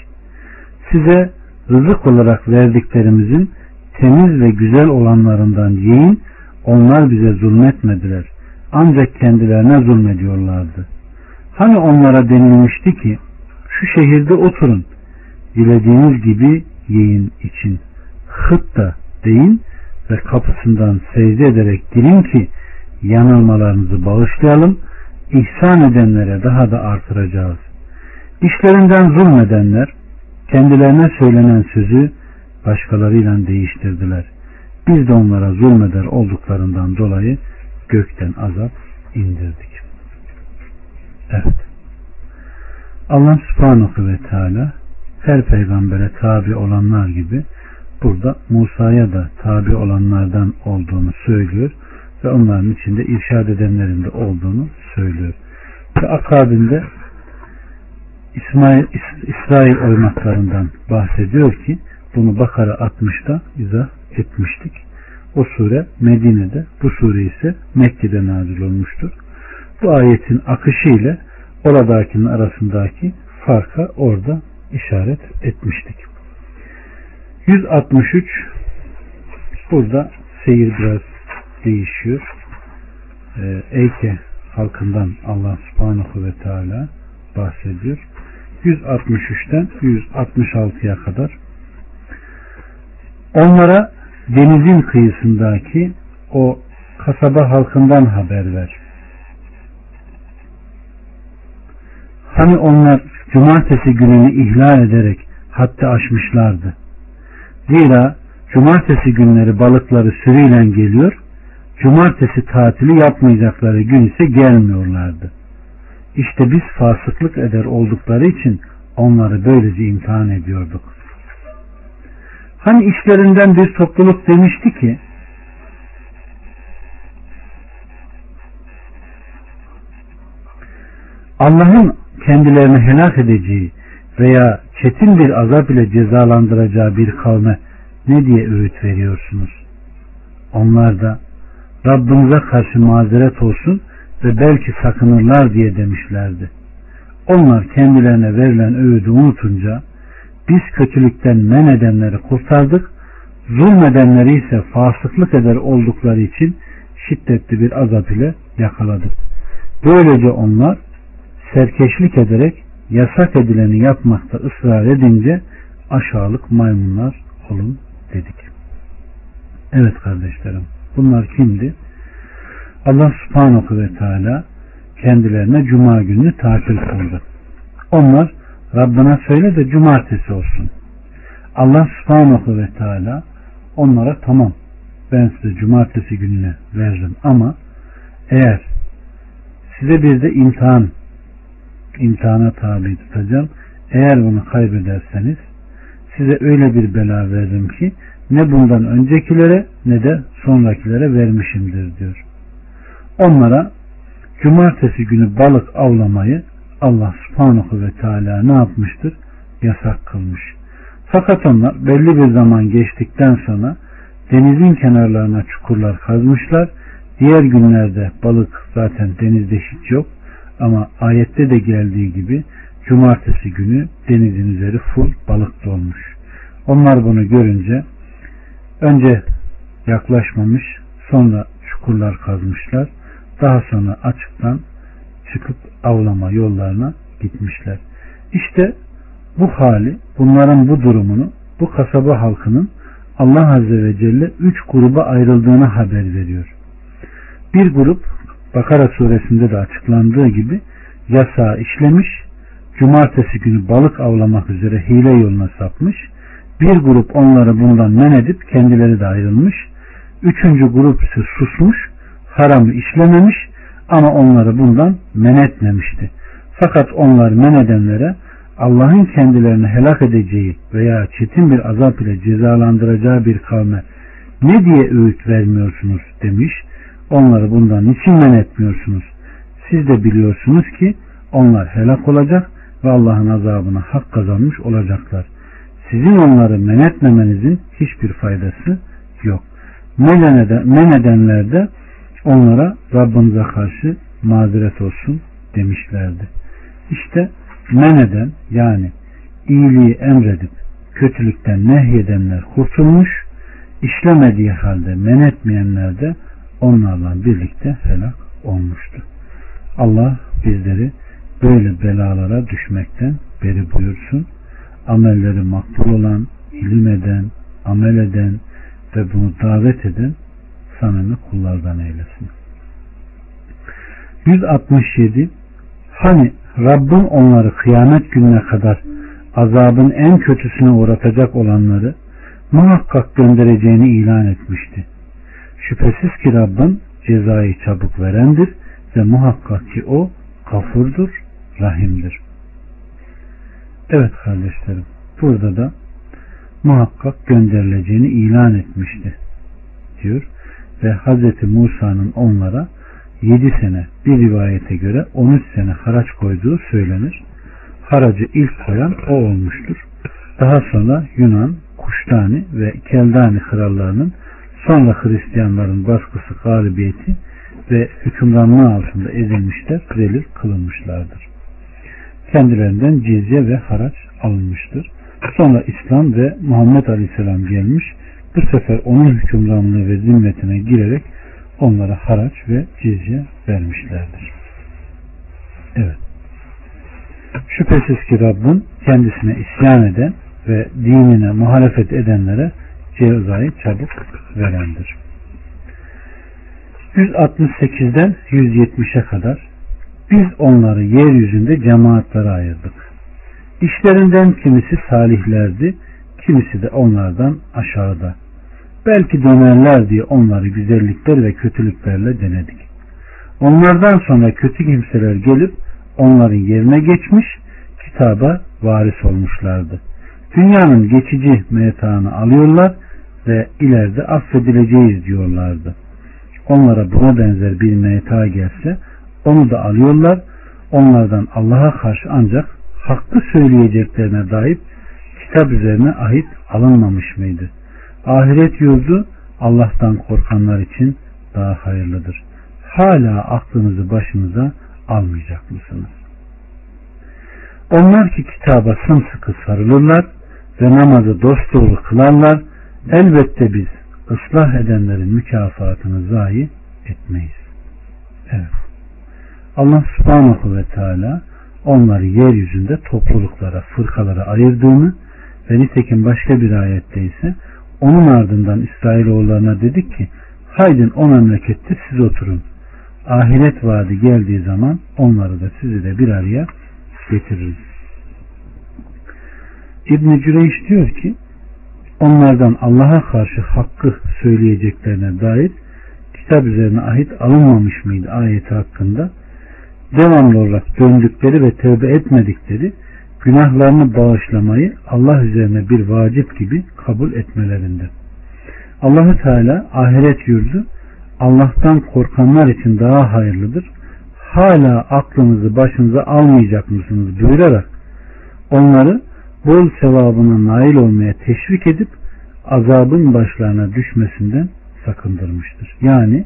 A: Size rızık olarak verdiklerimizin temiz ve güzel olanlarından yiyin. Onlar bize zulmetmediler. Ancak kendilerine zulmediyorlardı. Hani onlara denilmişti ki şu şehirde oturun. Dilediğiniz gibi yiyin için. Hıt da deyin ve kapısından secde ederek girin ki yanılmalarınızı bağışlayalım. İhsan edenlere daha da artıracağız. İşlerinden zulmedenler kendilerine söylenen sözü başkalarıyla değiştirdiler. Biz de onlara zulmeder olduklarından dolayı gökten azap indirdik. Evet. Allah subhanahu ve teala her peygambere tabi olanlar gibi burada Musa'ya da tabi olanlardan olduğunu söylüyor ve onların içinde irşad edenlerin de olduğunu söylüyor. Ve akabinde İsmail, İsrail oymaklarından bahsediyor ki bunu Bakara 60'da izah etmiştik. O sure Medine'de, bu sure ise Mekke'de nazil olmuştur. Bu ayetin akışı ile oradakinin arasındaki farka orada işaret etmiştik. 163 burada seyir biraz değişiyor. Ee, Eyke halkından Allah subhanahu ve teala bahsediyor. 163'ten 166'ya kadar onlara denizin kıyısındaki o kasaba halkından haber ver. Hani onlar cumartesi gününü ihlal ederek hatta aşmışlardı. Zira cumartesi günleri balıkları sürüyle geliyor, cumartesi tatili yapmayacakları gün ise gelmiyorlardı. İşte biz fasıklık eder oldukları için onları böylece imtihan ediyorduk. Hani işlerinden bir topluluk demişti ki Allah'ın kendilerini helak edeceği veya çetin bir azap ile cezalandıracağı bir kavme ne diye öğüt veriyorsunuz? Onlar da Rabbimize karşı mazeret olsun ve belki sakınırlar diye demişlerdi. Onlar kendilerine verilen öğüdü unutunca biz kötülükten men edenleri kurtardık, zulmedenleri ise fasıklık eder oldukları için şiddetli bir azap ile yakaladık. Böylece onlar serkeşlik ederek yasak edileni yapmakta ısrar edince aşağılık maymunlar olun dedik. Evet kardeşlerim bunlar kimdi? Allah subhanahu ve teala kendilerine cuma günü tatil kıldı. Onlar Rabbına söyle de cumartesi olsun. Allah subhanahu ve teala onlara tamam ben size cumartesi gününe veririm ama eğer size bir de imtihan imtihana tabi tutacağım. Eğer bunu kaybederseniz size öyle bir bela veririm ki ne bundan öncekilere ne de sonrakilere vermişimdir diyor. Onlara cumartesi günü balık avlamayı Allah subhanahu ve teala ne yapmıştır? Yasak kılmış. Fakat onlar belli bir zaman geçtikten sonra denizin kenarlarına çukurlar kazmışlar. Diğer günlerde balık zaten denizde hiç yok. Ama ayette de geldiği gibi cumartesi günü denizin üzeri full balık dolmuş. Onlar bunu görünce önce yaklaşmamış sonra çukurlar kazmışlar. Daha sonra açıktan çıkıp avlama yollarına gitmişler. İşte bu hali, bunların bu durumunu bu kasaba halkının Allah Azze ve Celle üç gruba ayrıldığını haber veriyor. Bir grup Bakara suresinde de açıklandığı gibi yasağı işlemiş, cumartesi günü balık avlamak üzere hile yoluna sapmış, bir grup onları bundan men edip kendileri de ayrılmış, üçüncü grup ise susmuş, haramı işlememiş ama onları bundan men etmemişti. Fakat onlar men edenlere Allah'ın kendilerini helak edeceği veya çetin bir azap ile cezalandıracağı bir kavme ne diye öğüt vermiyorsunuz demiş. Onları bundan niçin men etmiyorsunuz? Siz de biliyorsunuz ki onlar helak olacak ve Allah'ın azabına hak kazanmış olacaklar. Sizin onları men etmemenizin hiçbir faydası yok. Men edenler de onlara Rabbinize karşı mazeret olsun demişlerdi. İşte men eden yani iyiliği emredip kötülükten nehyedenler kurtulmuş, işlemediği halde men etmeyenler de onlarla birlikte helak olmuştu. Allah bizleri böyle belalara düşmekten beri buyursun. Amelleri makbul olan, ilim eden, amel eden ve bunu davet eden samimi kullardan eylesin. 167 Hani Rabbin onları kıyamet gününe kadar azabın en kötüsüne uğratacak olanları muhakkak göndereceğini ilan etmişti. Şüphesiz ki Rabbin cezayı çabuk verendir ve muhakkak ki o kafurdur, rahimdir. Evet kardeşlerim, burada da muhakkak gönderileceğini ilan etmişti diyor ve Hz. Musa'nın onlara 7 sene bir rivayete göre 13 sene haraç koyduğu söylenir. Haracı ilk koyan o olmuştur. Daha sonra Yunan, Kuştani ve Keldani krallarının sonra Hristiyanların baskısı galibiyeti ve hükümranlığı altında ezilmişler, zelil kılınmışlardır. Kendilerinden cizye ve haraç alınmıştır. Sonra İslam ve Muhammed Aleyhisselam gelmiş. Bu sefer onun hükümranlığı ve zimmetine girerek onlara haraç ve cizye vermişlerdir. Evet. Şüphesiz ki Rabbin kendisine isyan eden ve dinine muhalefet edenlere cezayı çabuk verendir. 168'den 170'e kadar biz onları yeryüzünde cemaatlere ayırdık. İşlerinden kimisi salihlerdi, kimisi de onlardan aşağıda. Belki dönerler diye onları güzellikler ve kötülüklerle denedik. Onlardan sonra kötü kimseler gelip onların yerine geçmiş, kitaba varis olmuşlardı. Dünyanın geçici metaını alıyorlar ve ileride affedileceğiz diyorlardı. Onlara buna benzer bir meta gelse onu da alıyorlar. Onlardan Allah'a karşı ancak hakkı söyleyeceklerine dair kitap üzerine ahit alınmamış mıydı? Ahiret yurdu Allah'tan korkanlar için daha hayırlıdır. Hala aklınızı başınıza almayacak mısınız? Onlar ki kitaba sımsıkı sarılırlar ve namazı dosdoğru kılarlar. Elbette biz ıslah edenlerin mükafatını zayi etmeyiz. Evet. Allah subhanahu ve teala onları yeryüzünde topluluklara, fırkalara ayırdığını ve nitekim başka bir ayette ise onun ardından İsrailoğullarına dedik ki haydin o memlekette siz oturun. Ahiret vaadi geldiği zaman onları da sizi de bir araya getiririz. İbn-i Cüreyş diyor ki onlardan Allah'a karşı hakkı söyleyeceklerine dair kitap üzerine ahit alınmamış mıydı ayeti hakkında devamlı olarak döndükleri ve tövbe etmedikleri günahlarını bağışlamayı Allah üzerine bir vacip gibi kabul etmelerinde. Allahü Teala ahiret yurdu Allah'tan korkanlar için daha hayırlıdır. Hala aklınızı başınıza almayacak mısınız buyurarak onları bol sevabına nail olmaya teşvik edip azabın başlarına düşmesinden sakındırmıştır. Yani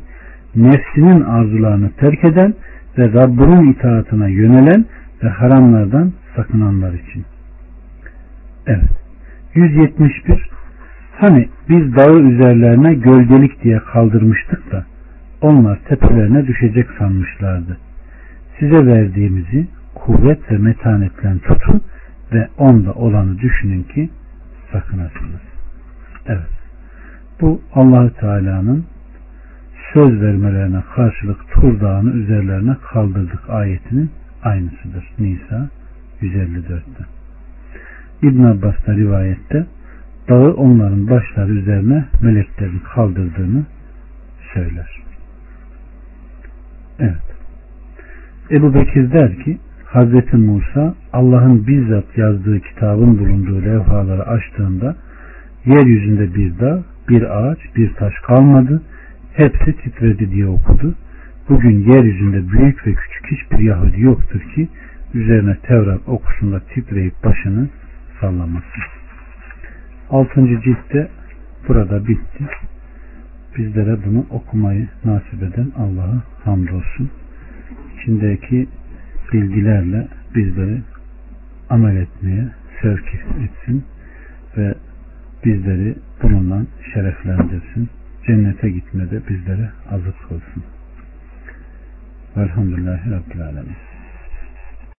A: nefsinin arzularını terk eden ve Rabbinin itaatına yönelen ve haramlardan sakınanlar için. Evet. 171 Hani biz dağı üzerlerine gölgelik diye kaldırmıştık da onlar tepelerine düşecek sanmışlardı. Size verdiğimizi kuvvet ve metanetle tutun ve onda olanı düşünün ki sakınasınız. Evet. Bu Allahü Teala'nın söz vermelerine karşılık Tur Dağı'nı üzerlerine kaldırdık ayetinin aynısıdır. Nisa 154'te. İbn Abbas'ta rivayette dağı onların başları üzerine meleklerin kaldırdığını söyler. Evet. Ebu Bekir der ki Hazreti Musa Allah'ın bizzat yazdığı kitabın bulunduğu levhaları açtığında yeryüzünde bir dağ, bir ağaç, bir taş kalmadı. Hepsi titredi diye okudu. Bugün yeryüzünde büyük ve küçük hiçbir Yahudi yoktur ki üzerine Tevrat okusunda titreyip başını sallamasın. Altıncı ciltte burada bitti. Bizlere bunu okumayı nasip eden Allah'a hamdolsun. İçindeki bilgilerle bizleri amel etmeye sevk etsin ve bizleri bununla şereflendirsin. Cennete gitmede bizlere azık olsun. Velhamdülillahi Rabbil Alemin.